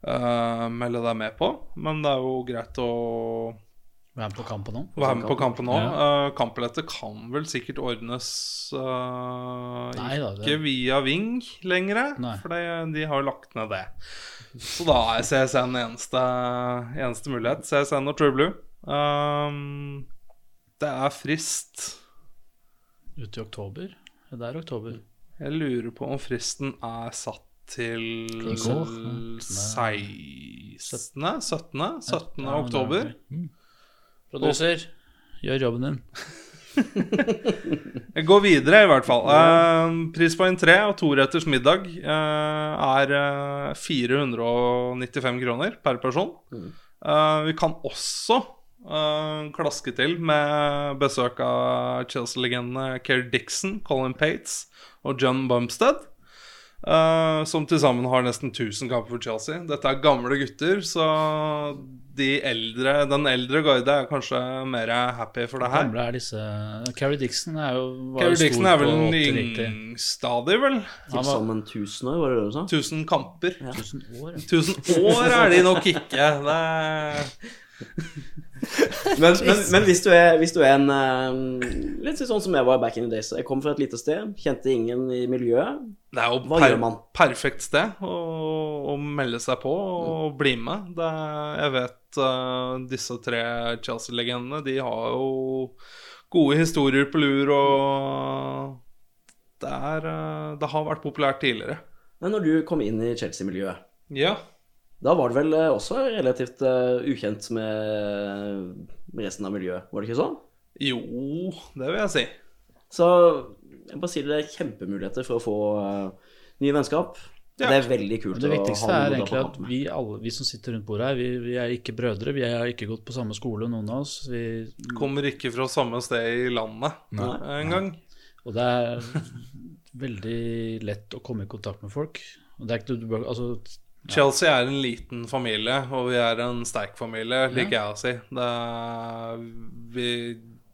Uh, melde deg med på. Men det er jo greit å Vær med på kampen òg? være med på kampen nå. Ja. Uh, Kampbilletter kan vel sikkert ordnes uh, Nei da, det- ikke via Ving lenger, Nei. for de, de har jo lagt ned det. Så da er CSN eneste, eneste mulighet. CSN og True Blue. Um, det er frist Ute i oktober. Det er oktober. Jeg lurer på om fristen er satt til 16. 17. 17. Ja, oktober. Er- Produser, gjør jobben din. (laughs) Jeg går videre, i hvert fall. Eh, pris på en tre og toretters middag eh, er eh, 495 kroner per person. Eh, vi kan også eh, klaske til med besøk av Chelsea-legendene Keir Dixon, Colin Pates og John Bumstead. Eh, som til sammen har nesten 1000 kamper for Chelsea. Dette er gamle gutter, så de eldre, den eldre garde er kanskje mer happy for det her. Gamle er disse Carrie Dixon er jo stor Dixon er vel den en 80-90. av de, vel? Til sammen 1000 år, var det det du sa? 1000 kamper. Tusen år. ja. år er de nok ikke. Det er (laughs) Men, men, men hvis, du er, hvis du er en eh, Litt sånn som jeg var back in the days. Jeg kom fra et lite sted, kjente ingen i miljøet. Det er jo Hva per gjør man? perfekt sted å, å melde seg på og bli med. Det jeg vet eh, disse tre Chelsea-legendene, de har jo gode historier på lur, og det, er, eh, det har vært populært tidligere. Men når du kom inn i Chelsea-miljøet, Ja. Da var det vel eh, også relativt eh, ukjent med resten av miljøet, var det ikke sånn? Jo, det vil jeg si. Så jeg bare sier det er kjempemuligheter for å få eh, nye vennskap. Ja. Det er veldig kult Det å viktigste ha er egentlig at vi alle, vi som sitter rundt bordet her, vi, vi er ikke brødre. Vi har ikke gått på samme skole, noen av oss. Vi, Kommer ikke fra samme sted i landet engang. og det er veldig lett å komme i kontakt med folk. Og det er ikke, du altså, Chelsea er en liten familie, og vi er en sterk familie, liker jeg å si. Det, vi,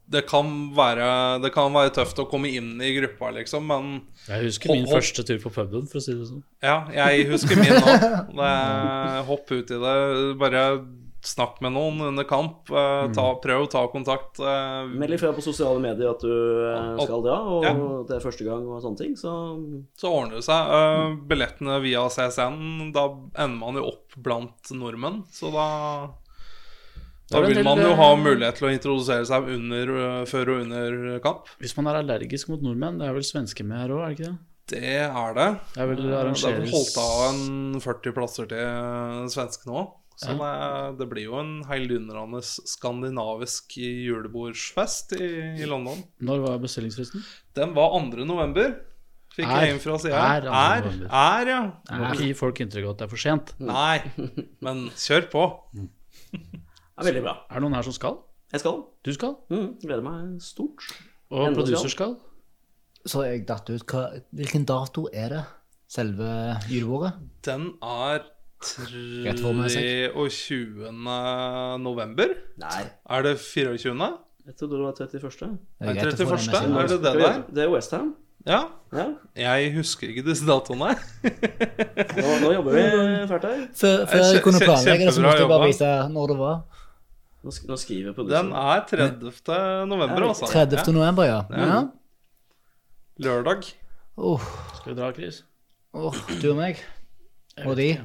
det, kan være, det kan være tøft å komme inn i gruppa, liksom, men jeg husker min hold- første tur på puben, for å si det sånn. ja, jeg husker min òg. (laughs) Hopp ut i det. Bare snakk med noen under kamp. eh, Ta, prøv å ta kontakt. eh, Meld ifra på sosiale medier at du eh, skal dra, og Ja. det er første gang og sånne ting, så Så ordner det seg. Eh, billettene via CSN, da ender man jo opp blant nordmenn. Så da Da vil man jo ha mulighet til å introdusere seg under, før og under kamp. Hvis man er allergisk mot nordmenn, det er vel svensker med her òg, er det ikke det? Det er det. Det er vel arrangeres Det er vel holdt av en 40 plasser til svenskene òg. Så det, det blir jo en heilundrende skandinavisk julebordsfest i, i London. Når var bestillingsfristen? Den var 2. november. Fikk Er- jeg inn fra sida. er Er, er, ja. Du må ikke gi folk inntrykk av at det er for sent. (laughs) Nei, men kjør på. det er veldig bra. Er det noen her som skal? Jeg skal. Du skal? Mm, gleder meg stort. Og Enda produser skal. Så jeg datt ut. Hva, hvilken dato er det? Selve julebordet? Den er 23. november. Nei, Er det 24.? jeg trodde det var 31. Det er Nei, greit 31., det med seg. er det det der? Det er Westham. Ja. Ja. Jeg husker ikke disse datoene. Nå, nå jobber vi fælt her. Før, før jeg kunne planlegge det, så måtte jeg bare vise når det var. Nå, sk nå skriver Den er 30. november, altså. 30. november, ja. ja. Lørdag. Oh. Skal vi dra, Chris? Oh, du og meg. Og de.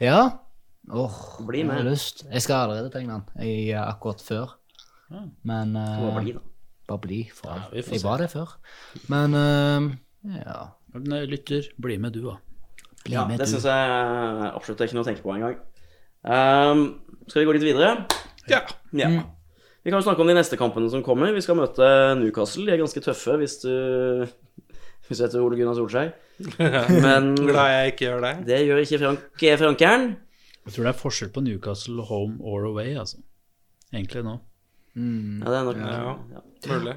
Ja. Åh, Bli jeg med. har lyst. Jeg skal allerede tegne den. Jeg er akkurat før. Ja. Men eh, Må bli, da. bare bli. For Ja, vi får jeg se. var det før. Men eh, ja. Nei, eh, Lytter, bli med du, da. Bli Ja, med, det du. syns jeg absolutt ikke noe å tenke på engang. Um, skal vi gå litt videre? Ja. Ja. Vi kan jo snakke om de neste kampene som kommer. Vi skal møte Newcastle. De er ganske tøffe hvis du Hvis du heter Ole Gunnar Solskjær. (laughs) Men Glad jeg ikke gjør det. det gjør ikke Frank Frankeren. Jeg tror det er forskjell på Newcastle home or away, altså. Egentlig nå. Ja, det er nok Ja. ja. Mulig.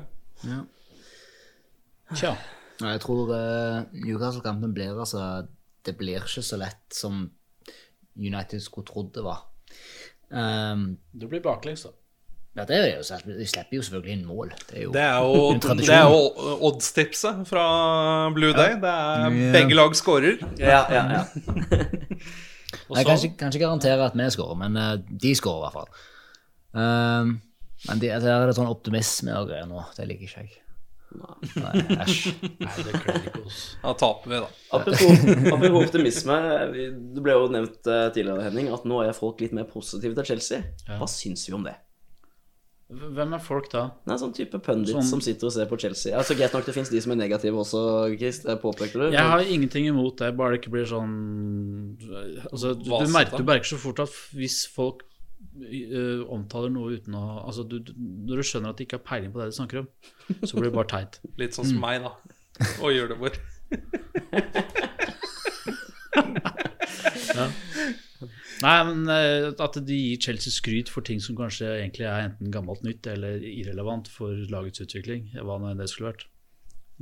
Tja. Jeg tror eh, Newcastle-kampen blir altså Det blir ikke så lett som United skulle trodd det var. Um, Det blir baklengs, da. Ja, det er jo, selv- De slipper jo selvfølgelig inn mål. Det er jo Det er jo, En tradisjon. det er jo oddstipset fra Blue Day. Det er Ja. begge lag skårer. Ja, ja, ja. (laughs) Jeg kan ikke, kan ikke garantere at vi skårer, men eh, de skårer i hvert fall. Um, men det, der er det sånn optimisme og greier nå. Det liker ikke jeg. Nei, Æsj. Nei, det kler ikke oss. Da taper vi, da. Apropos, apropos optimisme. Det ble jo nevnt eh, tidligere, Henning, at nå er folk litt mer positive til Chelsea. Hva syns vi om det? Hvem er folk da? Er sånn type pundit Sånn- som sitter og ser på Chelsea. Altså Greit nok det fins de som er negative også, Chris. Det påpekte du. Jeg har ingenting imot det, bare det ikke blir sånn Altså, du, du, merker, du merker så fort at hvis folk uh, omtaler noe uten å Altså, du, du, når du skjønner at de ikke har peiling på det de snakker om, så blir det bare teit. (laughs) Litt sånn som meg, da. Og julebord. det hvor. (laughs) (laughs) Nei, men øh, at de gir Chelsea skryt for ting som kanskje egentlig er enten gammelt nytt eller irrelevant for lagets utvikling, hva nå enn det skulle vært.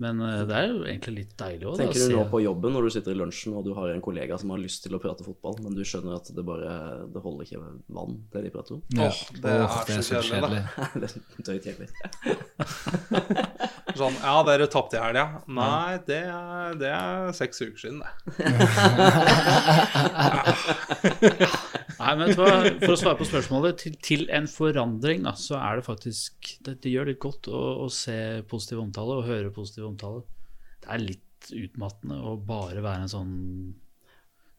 Men øh, det er jo egentlig litt deilig òg, Tenker du nå på jobben når du sitter i lunsjen og du har en kollega som har lyst til å prate fotball, men du skjønner at det bare Det holder ikke vann, det de prater om? Åh, det Åh, er så kjedelig, da. (laughs) det er drøyt kjedelig. (laughs) Sånn, ja, dere tapte i helga. Nei, det er, det er seks uker siden, det. (laughs) Nei, men For å svare på spørsmålet, til, til en forandring, da, så er det faktisk Det, det gjør litt godt å, å se positiv omtale og høre positiv omtale. Det er litt utmattende å bare være en sånn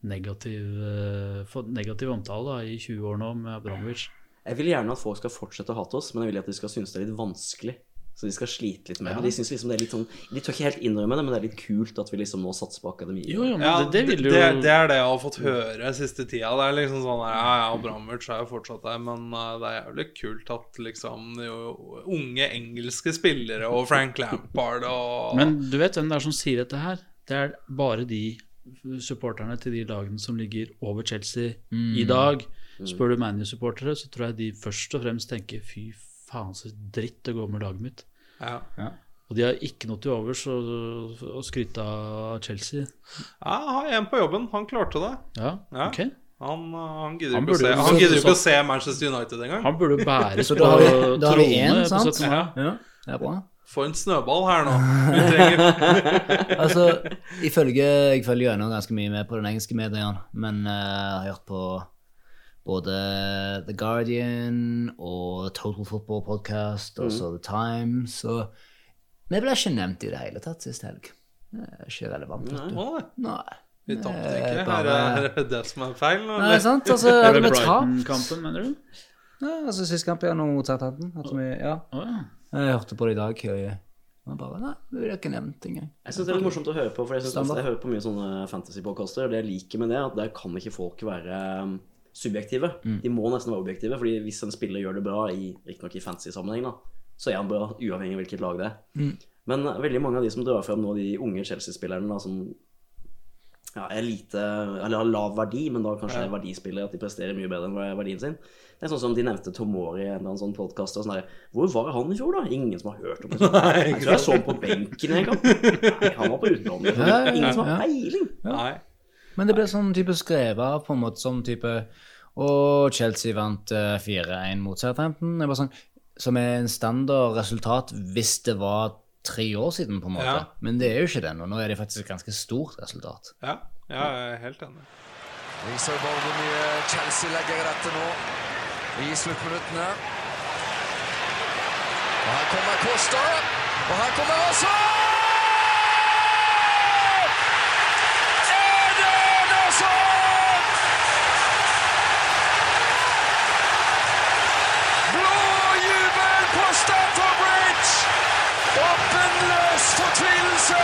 negativ, eh, negativ omtale da, i 20 år nå med Abramovic. Jeg vil gjerne at folk skal fortsette å hate oss, men jeg vil at de skal synes det er litt vanskelig. Så de skal slite litt med det. De synes liksom det er litt sånn De tør ikke helt innrømme det, men det er litt kult at vi liksom nå satser på akademiet. Jo, jo, men Ja, det, det vil jo det, det er det jeg har fått høre siste tida. Det er liksom sånn her, Ja, ja, Bramwich er jo fortsatt der, men uh, det er jævlig kult at liksom jo, unge engelske spillere og Frank Lampard og Men du vet hvem det er som sier dette her? Det er bare de supporterne til de lagene som ligger over Chelsea i dag. Spør du ManU-supportere, så tror jeg de først og fremst tenker fy faen så dritt det går med laget mitt. Ja. Og de har ikke noe til overs å, skryte av Chelsea. Ja, jeg har en på jobben. Han klarte det. Ja, Ja. ok. Han, uh, han gidder Han ikke å se, han gidder ikke å se Manchester United engang. Han burde bæres (laughs) Så på da har vi, da har vi én, sant? 17. mai. Ja, det er bra. Få en snøball her nå. Vi trenger (laughs) Altså, ifølge Jeg følger gjennom ganske mye med på den engelske medien, men uh, jeg har hørt på både The Guardian og Total Football Podcast og så The Times, og vi ble ikke nevnt i det hele tatt sist helg. Det er ikke relevant. vet du. Nei. Nei. Vi tapte er ikke. Bare- er, her er det som er feil. Eller? Nei, sant? (laughs) Altså, Er hadde det vi Brighton-kampen, mener du? Nei, altså, Sist kamp igjen mot Southampton. Ja. Oh, ja. Jeg hørte på det i dag. og jeg bare, Nei, vi blir ikke nevnt engang. Jeg synes det er litt morsomt å høre på, for jeg, synes jeg hører på mye sånne fantasy-podkaster, og det jeg liker med det, at der kan ikke folk være um, Mm. De må nesten være objektive, fordi hvis en spiller gjør det bra, i, riktignok i fancy sammenheng, da, så er han bra, uavhengig av hvilket lag det er. Men uh, veldig mange av de som drar frem nå, de unge Chelsea-spillerne som ja, er lite, eller har lav verdi, men da kanskje er verdispillere, at de presterer mye bedre enn er verdien sin. Det er sånn som de nevnte Tomori i en eller annen sånn podkast. Sånn der, Hvor var han i fjor, da? Ingen som har hørt om det. (laughs) Jeg tror jeg så ham på benken en gang. Nei, han var på utlån. Ja, ja, ja, Ingen som ja. har peiling. Ja. Men det ble sånn type skrevet på en måte som type Og Chelsea vant eh, 4-1 mot Southampton. Det var sånn, som er en standard resultat hvis det var tre år siden, på en måte. Ja. Men det er jo ikke det nå. Nå er det faktisk et ganske stort resultat. Ja, ja, jeg er helt enig. Vi så bare hvor mye Chelsea legger i dette nå i sluttminuttene. Og her kommer Costa, og her kommer også Eden Hazard! Blå jubel på Stamford Bridge! Åpenløs fortvilelse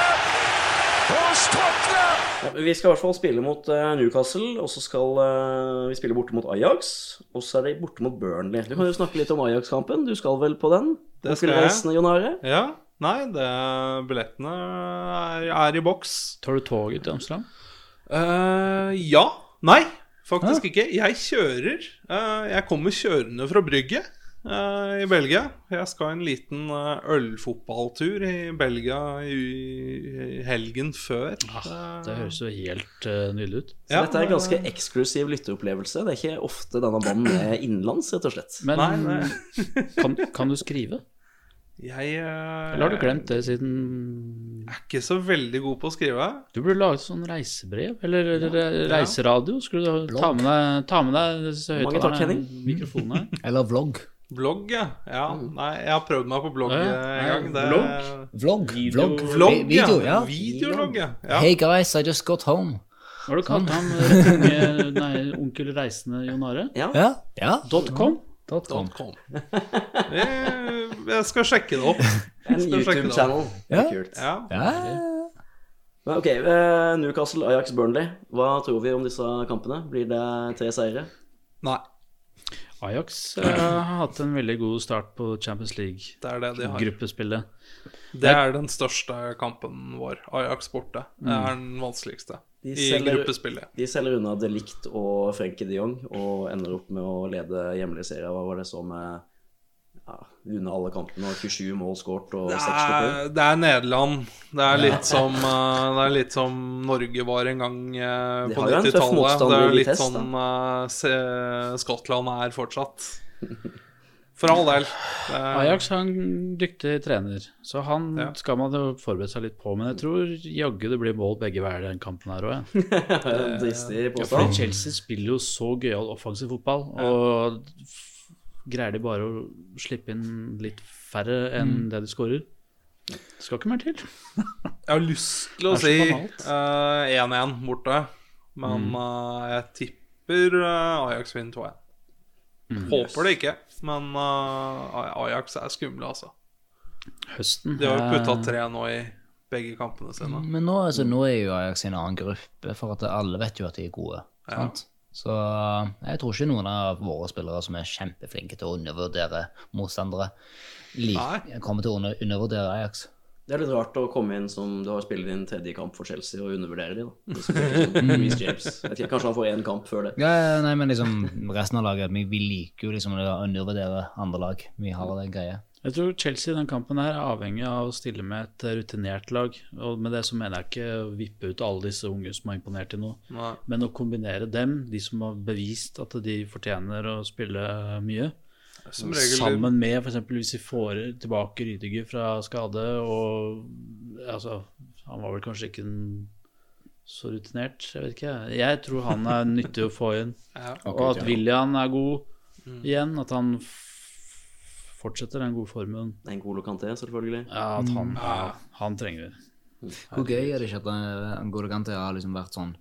hos Tottenham! Ja, vi skal i hvert fall spille mot eh, Newcastle, og så skal eh, vi spille borte mot Ajax. Og så er det borte mot Burnley. Du kan jo snakke litt om Ajax-kampen. Du skal vel på den? Det skal jeg. Jon Are? Ja, nei, det, billettene er, er i boks. Tar du toget til Amsterdam? Uh, ja. Nei, faktisk ikke. Jeg kjører. Uh, jeg kommer kjørende fra brygget. Eh, i Belgia. Jeg skal en liten eh, ølfotballtur i Belgia i, i helgen før. Ah, Det høres jo helt uh, nydelig ut. Så dette er en ganske eksklusiv lytteopplevelse. Det er ikke ofte denne banen er innenlands, rett og slett. Men Nei, nei. (laughs) kan, kan du skrive? Jeg eh, Eller har du glemt det siden Jeg er ikke så veldig god på å skrive. Du burde laget sånn reisebrev, eller, eller reiseradio. Skulle du ta med deg, ta med deg høyttalerne, mikrofonene. (laughs) Eller vlogg. Blogg, ja. ja. Nei, jeg har prøvd meg på blogg Ja, ja. en gang. Det. Vlogg. Vlogg, Vi- Video, ja. Videologg, ja. ja. Hey guys, I just got home. Har du kalt ham eh, unge, nei, onkel reisende Jon Are? Ja, Ja, ja. Dot com? Dot com. .com. (laughs) Jeg, jeg skal sjekke det opp. (laughs) en YouTube-channel. Ja. kult. Ja. Ja. Men ok, eh, Newcastle, Ajax, Burnley. Hva tror vi om disse kampene? Blir det tre seire? Nei, Ajax eh, har hatt en veldig god start på Champions League-gruppespillet. det de. League-gruppespillet. Det er den største kampen vår. Ajax borte. Det er den vanskeligste De i selger- gruppespillet. De selger unna Delict og Frenkie de Jong og ender opp med å lede hjemlige serier. Hva var det så med ja, unna alle kampene og 27 mål skåret og Det 6 poeng? er, det er Nederland. Det er litt som eh, Det er litt som Norge var en gang eh, på har jo en tøff 90-tallet. Det er litt sånn uh, Skottland er fortsatt. For all del. Ajax har en dyktig trener, så han Ja. skal man jo forberede seg litt på. Men jeg tror jaggu det blir mål begge veier den kampen her òg. Ja. (laughs) Ja. Chelsea spiller jo så gøyal offensiv fotball, og greier de bare å slippe inn litt færre enn det de skårer? Det skal ikke mer til. Jeg har lyst til å si banalt. eh, 1-1 borte, men Mm. uh, jeg tipper uh, Ajax vinner 2-1. Mm. Håper det ikke, men eh, Ajax er skumle, altså. Høsten De har jo putta eh, tre nå i begge kampene sine. Men nå, altså, nå er jo Ajax i en annen gruppe, for at alle vet jo at de er gode. Sant? Så uh, jeg tror ikke noen av våre spillere som er kjempeflinke til å undervurdere motstandere, like, kommer til å under, undervurdere Ajax. Det er litt rart å komme inn som du har spilt din tredje kamp for Chelsea og undervurdere dem. da. (laughs) Sånn, Kanskje han får én kamp før det. Ja, ja, nei, men liksom resten av laget, vi, vi liker jo liksom å undervurdere andre lag. Vi har det greie. Jeg tror Chelsea i den kampen her er avhengig av å stille med et rutinert lag. Og med det så mener jeg ikke å vippe ut alle disse unge som har imponert til noe, Nei. men å kombinere dem, de som har bevist at de fortjener å spille mye, Som regel sammen med f.eks. hvis vi får tilbake Rydiger fra skade og altså, Han var vel kanskje ikke en så rutinert, jeg vet ikke. Jeg tror han er nyttig å få inn. ja. Og at William er god igjen. At han fortsetter den gode formen. En god lokanté, selvfølgelig. Ja, at han, ja, han trenger vi. Hvor gøy er det ikke at uh, Angolo Kante har liksom vært sånn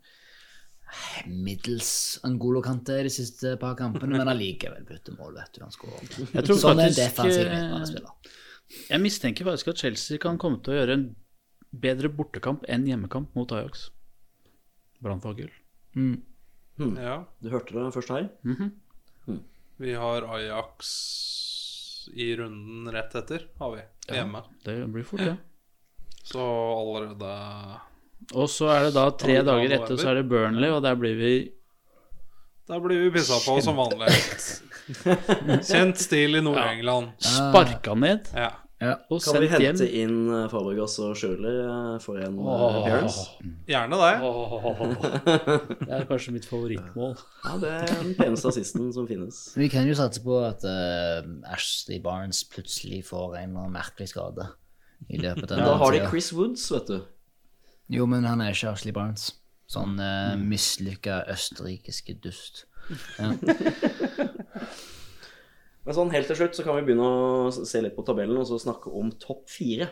middels Angolo Kante de siste par kampene, men allikevel bytter mål, vet du. Han skårer. Jeg tror Sånn er defensiv eh, midtbanespiller. Jeg mistenker faktisk at Chelsea kan komme til å gjøre en bedre bortekamp enn hjemmekamp mot Ajax. Brannfagel. ja. Du hørte det først her. Vi har Ajax i runden rett etter, har vi. Hjemme. Det blir fort, det. Så allerede Og så er det da tre Ja, dager etter, så er det Burnley, og der blir vi Der blir vi pissa på som vanlig. Kjent stil i Nord-England. sparka ned Ja. Ja. og Kan vi hente hjem. inn eh, Fabregas og Schürrle eh, for en oh, appearance? Gjerne det. Det er kanskje mitt favorittmål. (laughs) Ja, det er den peneste assisten som finnes. Vi kan jo satse på at uh, Ashley Barnes plutselig får en merkelig skade i løpet av da har de. Chris Woods, vet du. Jo, men han er ikke Ashley Barnes. Sånn uh, mislykka østerrikiske dust. Ja. (laughs) (laughs) Men sånn helt til slutt så kan vi begynne å se litt på tabellen og så snakke om topp fire.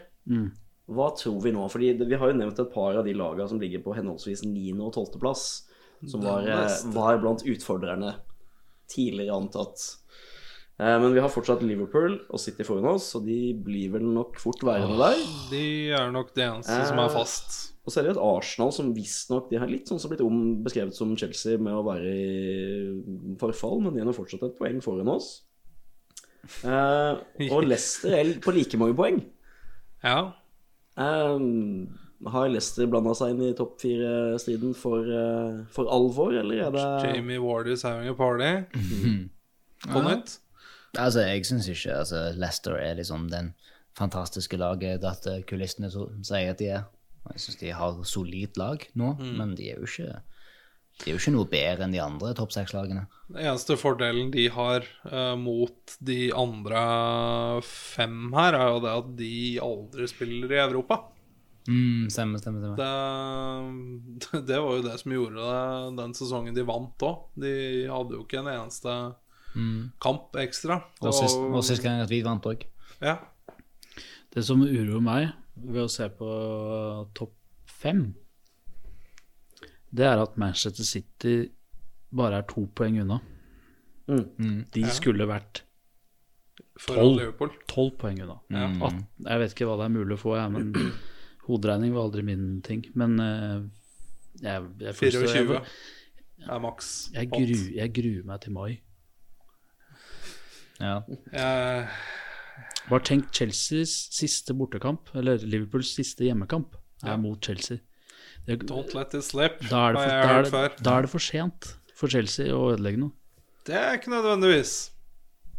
Hva tror vi nå? Fordi det, vi har jo nevnt et par av de lagene som ligger på henholdsvis 9. og 12. plass, som var, eh, var blant utfordrerne tidligere antatt. Eh, Men vi har fortsatt Liverpool og City foran oss, og de blir vel nok fort værende der. De er nok det eneste som er fast. Og så er det et Arsenal som visstnok De har litt sånn som blitt om, beskrevet som Chelsea med å være i forfall, men de har fortsatt et poeng foran oss. Eh, og Leicester er på like mange poeng. Ja. Um, har Leicester blanda seg inn i topp fire-striden for, uh, for alvor, eller er det Jamie Ward is having a party. På nytt. Altså, jeg syns ikke altså, Leicester er liksom den fantastiske laget at kulissene sier at de er. Jeg syns de har solid lag nå, men de er jo ikke de er jo ikke noe bedre enn de andre topp seks-lagene. Den eneste fordelen de har uh, mot de andre fem her, er jo det at de aldri spiller i Europa. Mm, stemmer, stemmer. stemmer. Det, (laughs) det var jo det som gjorde det den sesongen de vant òg. De hadde jo ikke en eneste kamp ekstra. Det Og sist, var- og sist gang at vi vant òg. Ja. Det som uroer meg ved å se på topp fem, det er at Manchester City bare er to poeng unna. De skulle vært tolv poeng unna. Ja. At, jeg vet ikke hva det er mulig å få, jeg, men (clears throat) hoderegning var aldri min ting. Men eh, jeg, jeg, 24 jeg, er maks. jeg, gru, jeg gruer meg til mai. Ja. Bare tenk Chelseas siste bortekamp, eller Liverpools siste hjemmekamp, er Ja. mot Chelsea. Det, don't let it slip, da, er det for, da, er det, da er det for sent for Chelsea å ødelegge noe. Det er ikke nødvendigvis.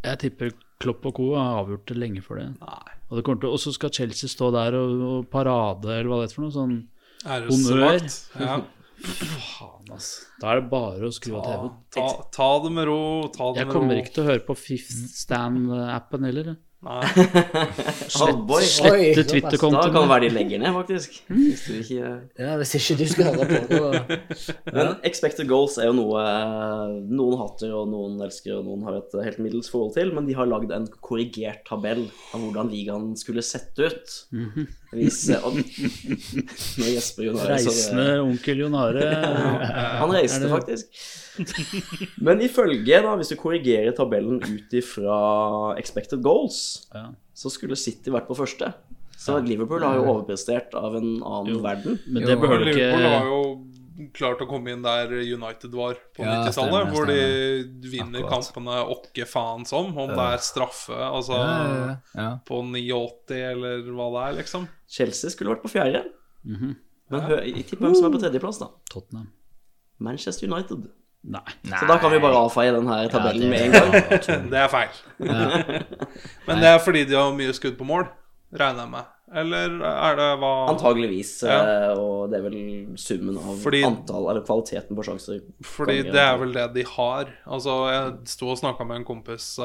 Jeg tipper Klopp og co. har avgjort det lenge før det. Nei. Og så skal Chelsea stå der og, og parade, eller hva det er for noe. Sånn honnør. Ja. faen, altså. Da er det bare å skru av TV-en. ta, ta det med ro. Ta det Jeg med kommer ikke til å høre på Fifth Stand-appen heller. Nei. (laughs) Oh. Slette Twitter-kontoen. kan det være de legger ned, faktisk. (laughs) Hvis du ikke ja, hvis ikke du skal høre på det (laughs) Men expected goals er jo noe noen hater og noen elsker og noen har et helt middels forhold til, men de har lagd en korrigert tabell av hvordan ligaen skulle sett ut. Hvis, og, (laughs) nå gjesper Jon Are, det- Reisende onkel Jon Are. (laughs) Han reiste faktisk. Men ifølge, da, hvis du korrigerer tabellen ut ifra expected goals, Ja. så skulle City vært på første. Så Liverpool har jo overprestert av en annen verden. Men det behøver ikke Liverpool har jo klart å komme inn der United var på Ja, 90-tallet, hvor de vinner Akkurat. kampene åkke faen som, om det er straffe, altså Ja, ja, ja. på 89 eller hva det er, liksom. Chelsea skulle vært på fjerde. Mhm. Men tipp hvem som er på tredjeplass, da. Tottenham. Manchester United. Nei. Så da kan vi bare avfeie den her tabellen med en gang. Det (laughs) er feil. (laughs) Men det er fordi de har mye skudd på mål, regner jeg med. Eller er det hva Antageligvis. Ja. eh, Og det er vel summen av Fordi- antall, eller kvaliteten på sjanser. Fordi det er vel det de har. Altså, jeg sto og snakka med en kompis uh,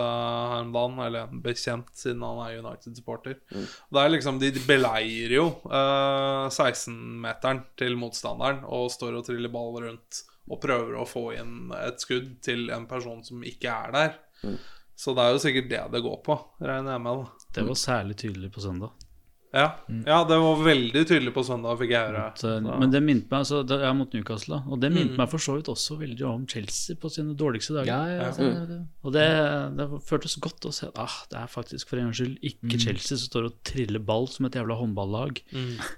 her om dagen, eller en bekjent, siden han er United-supporter. Det er liksom, De beleirer jo uh, 16-meteren til motstanderen og står og triller ball rundt og prøver å få inn et skudd til en person som ikke er der. Så det er jo sikkert det det går på, regner jeg med. da Det var særlig tydelig på søndag. Ja, ja det var veldig tydelig på søndag, fikk jeg høre. Så, men det minte meg altså, det er mot Newcastle, og det minte meg for så vidt også veldig om Chelsea på sine dårligste dager. Ja, ja, det, det. Og det, det føltes godt å se at ah, det er faktisk for en gangs skyld ikke Chelsea som står og triller ball som et jævla håndballag.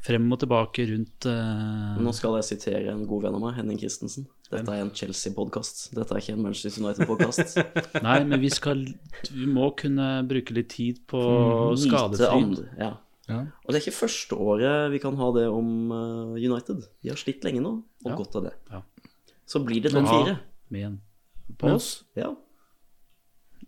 Frem og tilbake rundt uh... Nå skal jeg sitere en god venn av meg, Henning Christensen. Dette er en Chelsea-podkast. Dette er ikke en Manchester United-podkast. (laughs) Nei, men vi skal Vi må kunne bruke litt tid på Lite skadefri. ja. Ja. Og det er ikke første året vi kan ha det om eh, United. De har slitt lenge nå, og Ja. godt av det. Ja. Så blir det topp fire. Med en På oss. Ja.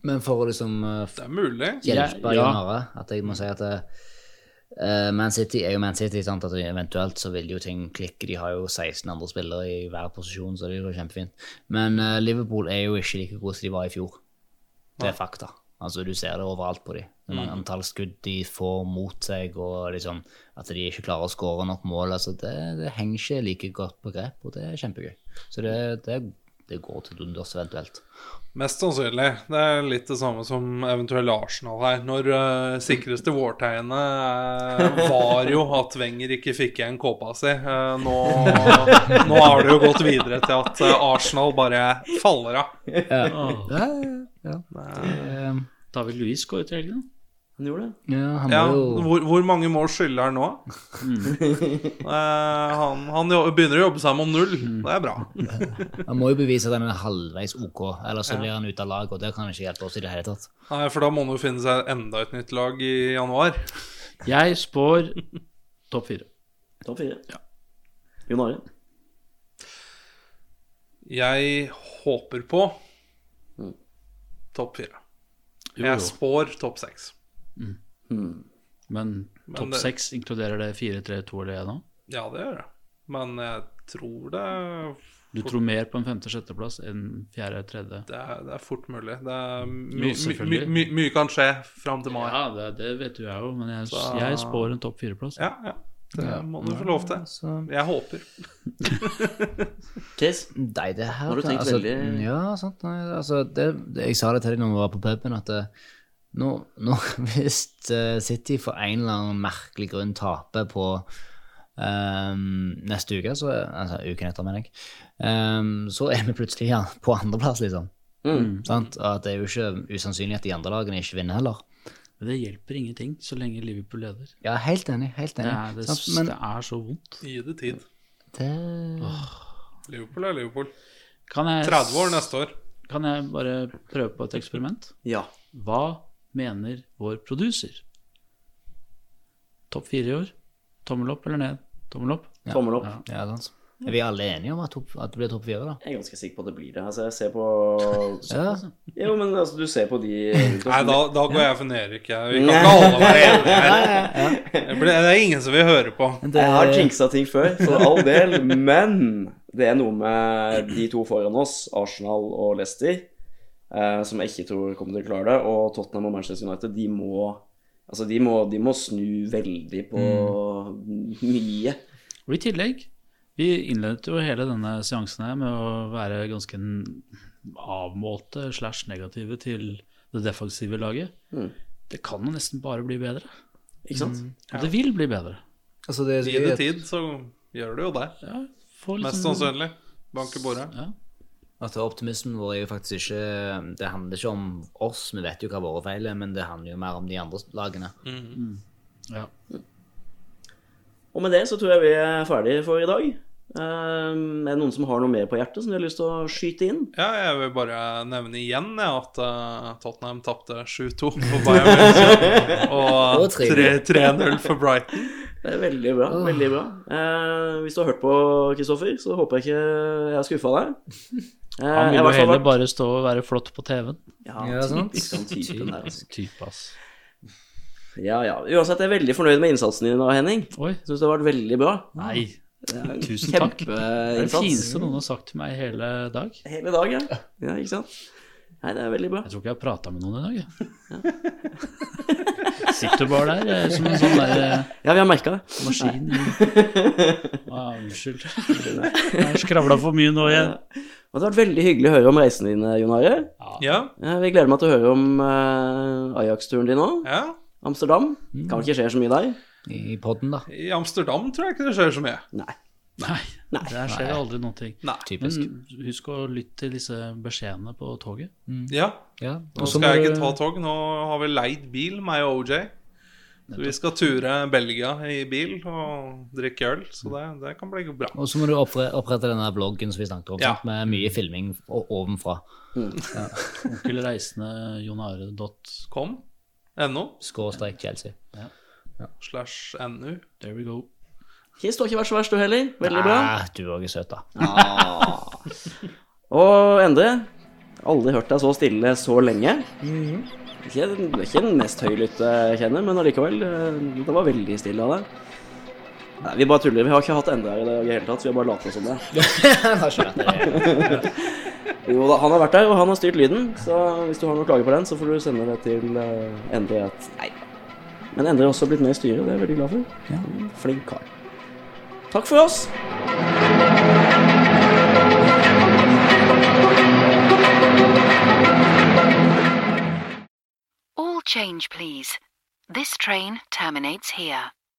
Men for å liksom eh, Det er mulig. hjelpe Ja, Janare, Jan at jeg må si at uh, Man City er jo Man City, sant? at eventuelt så vil jo ting klikke. De har jo 16 andre spillere i hver posisjon, så det er jo kjempefint. Men uh, Liverpool er jo ikke like gode som de var i fjor. Det er fakta. Altså Du ser det overalt på dem. Hvor mange antall skudd de får mot seg, og liksom at de ikke klarer å skåre nok mål. altså Det, det henger ikke like godt på grep, og det er kjempegøy. Så det, det, det går til dunders eventuelt. Mest sannsynlig. Det er litt det samme som eventuelle Arsenal her. Når uh, sikreste vårtegnet uh, var jo at Wenger ikke fikk igjen kåpa si. Uh, nå, nå har det jo gått videre til at Arsenal bare faller av. Ja, ja, ja. David Louis skåret i helgen. Han gjorde det. ja han Ja, jo hvor, hvor mange mål skylder han nå? (laughs) Eh, han, han jo- begynner å jobbe seg mot null. Det er bra. (laughs) Han må jo bevise at han er halvveis OK, ellers så blir han ute av laget, og det kan ikke hjelpe oss i det hele tatt. Nei, For da må han jo finne seg enda et nytt lag i januar. Jeg spår topp fire. Topp fire. Jon Are. Jeg håper på Mm. topp fire. Jo, Jeg spår topp seks. Men topp det- seks, inkluderer det 4, 3, 2 eller 1 nå? Ja, det gjør jeg. Men jeg tror det Du tror mer på en femte-sjetteplass enn fjerde, tredje? Det er, det er fort mulig. Det er my, my, my, my, mye kan skje fram til mai. Ja, det, det vet jo jeg jo, men jeg, Så- jeg spår en topp fire-plass. Ja, ja. Det må du få lov til. Så Jeg håper. (laughs) Chris? Nei, det her Har du tenkt altså, veldig- Ja, sant. Nei, altså, det, det, jeg sa det til deg når vi var på puben, at det, nå, nå, (laughs) hvis eh, City for en eller annen merkelig grunn taper på um, neste uke, så, altså uken etter, mener jeg, um, så er vi plutselig ja, på andreplass, liksom. Sant? Og at det er jo ikke usannsynlig at de andre lagene ikke vinner heller. Men det hjelper ingenting så lenge Liverpool leder. Ja, helt enig. Helt enig. Ja, det, sant? Men det er så vondt. Gi det tid. det Liverpool er Liverpool. Kan jeg, 30 år neste år. kan jeg bare prøve på et eksperiment? Ja. Hva mener vår producer? Topp fire i år? Tommel opp eller ned? Tommel opp? Tommel opp. Ja. Ja, sant. Er vi alle enige om at, topp- at det blir topp fire, da? Jeg er ganske sikker på at det blir det. Altså, jeg ser på (laughs) Ja. Jo, men altså, du ser på de. Nei, da, da går jeg for Erik. Vi kan ikke alle være enige (laughs) her. Det er ingen som vil høre på. Jeg har jinxa ting før, for all del, men det er noe med de to foran oss, Arsenal og Leicester, som jeg ikke tror kommer til å klare det. Og Tottenham og Manchester United, de må Altså, de må, de må snu veldig på mye. Og i tillegg, vi innledet jo hele denne seansen her med å være ganske avmålte slash negative til det defensive laget. Det kan jo nesten bare bli bedre. Ikke sant? Og det vil bli bedre. Altså, det, Gi det tid, så gjør det jo det. Ja, Mest sånn- sannsynlig. Bank bordet. Ja. At optimismen vår er jo faktisk ikke Det handler ikke om oss, vi vet jo hva våre feil er, men det handler jo mer om de andre lagene. Ja. Og med det så tror jeg vi er ferdige for i dag. Um, er det noen som har noe mer på hjertet som de har lyst til å skyte inn? Ja, jeg vil bare nevne igjen ja, at uh, Tottenham tapte 7-2 for Bayern München. (laughs) Og Og 3-0. 3-0 for Brighton. Det er veldig bra. veldig bra. uh, hvis du har hørt på, Kristoffer, så håper jeg ikke jeg har skuffa deg. Eh, Han vil jo heller vært- bare stå og være flott på TV-en. Ja, Ja, den typen der. Altså. Ass. Ja, ja. Uansett, jeg er veldig fornøyd med innsatsen din da, Henning. Oi, syns det har vært veldig bra. nei. Tusen takk. Det er det fineste noen har sagt til meg hele dag. Hele dag, ja. ja. Ikke sant? Nei, det er veldig bra. Jeg tror ikke jeg har prata med noen i dag, Ja. (laughs) Sitter bare der eh, som en sånn der eh, Ja, vi har merka det. maskin. Ah, unnskyld. (laughs) Jeg har skravla for mye nå igjen. Det har vært veldig hyggelig å høre om reisen din, Jon Are. Ja, Vi gleder meg til å høre om eh, Ajax-turen din nå. ja. Amsterdam. Kan ikke skje så mye der. I podden, da. I Amsterdam tror jeg ikke det skjer så mye. Nei. Nei, Nei. der skjer det aldri noen ting. Nei. Typisk. Men husk å lytte til disse beskjedene på toget. Ja, Ja. nå skal jeg ikke ta tog. Nå har vi leid bil, meg og OJ. Så vi skal ture Belgia i bil og drikke øl, så det, det kan bli bra. Og så må du opprette denne bloggen som vi snakket om, Ja. med mye filming ovenfra. Onkelreisende.jonare.com. Kom. NO Skråstrek Chelsea. slash NU. There we go. Du har ikke vært så verst, du heller. Veldig bra. Nei, du òg er søt, da. Og Endre, aldri hørt deg så stille så lenge. Ikke, ikke den mest høylytte jeg kjenner, men allikevel. eh, Det var veldig stille av deg. Nei, vi bare tuller. Vi har ikke hatt Endre her i dag i det hele tatt, så vi har bare latt som det. (laughs) Ikke. (laughs) Jo da, han har vært der, og han har styrt lyden. Så hvis du har noe klage på den, så får du sende det til uh, Endre. At, nei. Men Endre har også blitt med i styret, det er jeg veldig glad for. Ja. Flink kar. Takk for oss. All change, please. This train terminates here.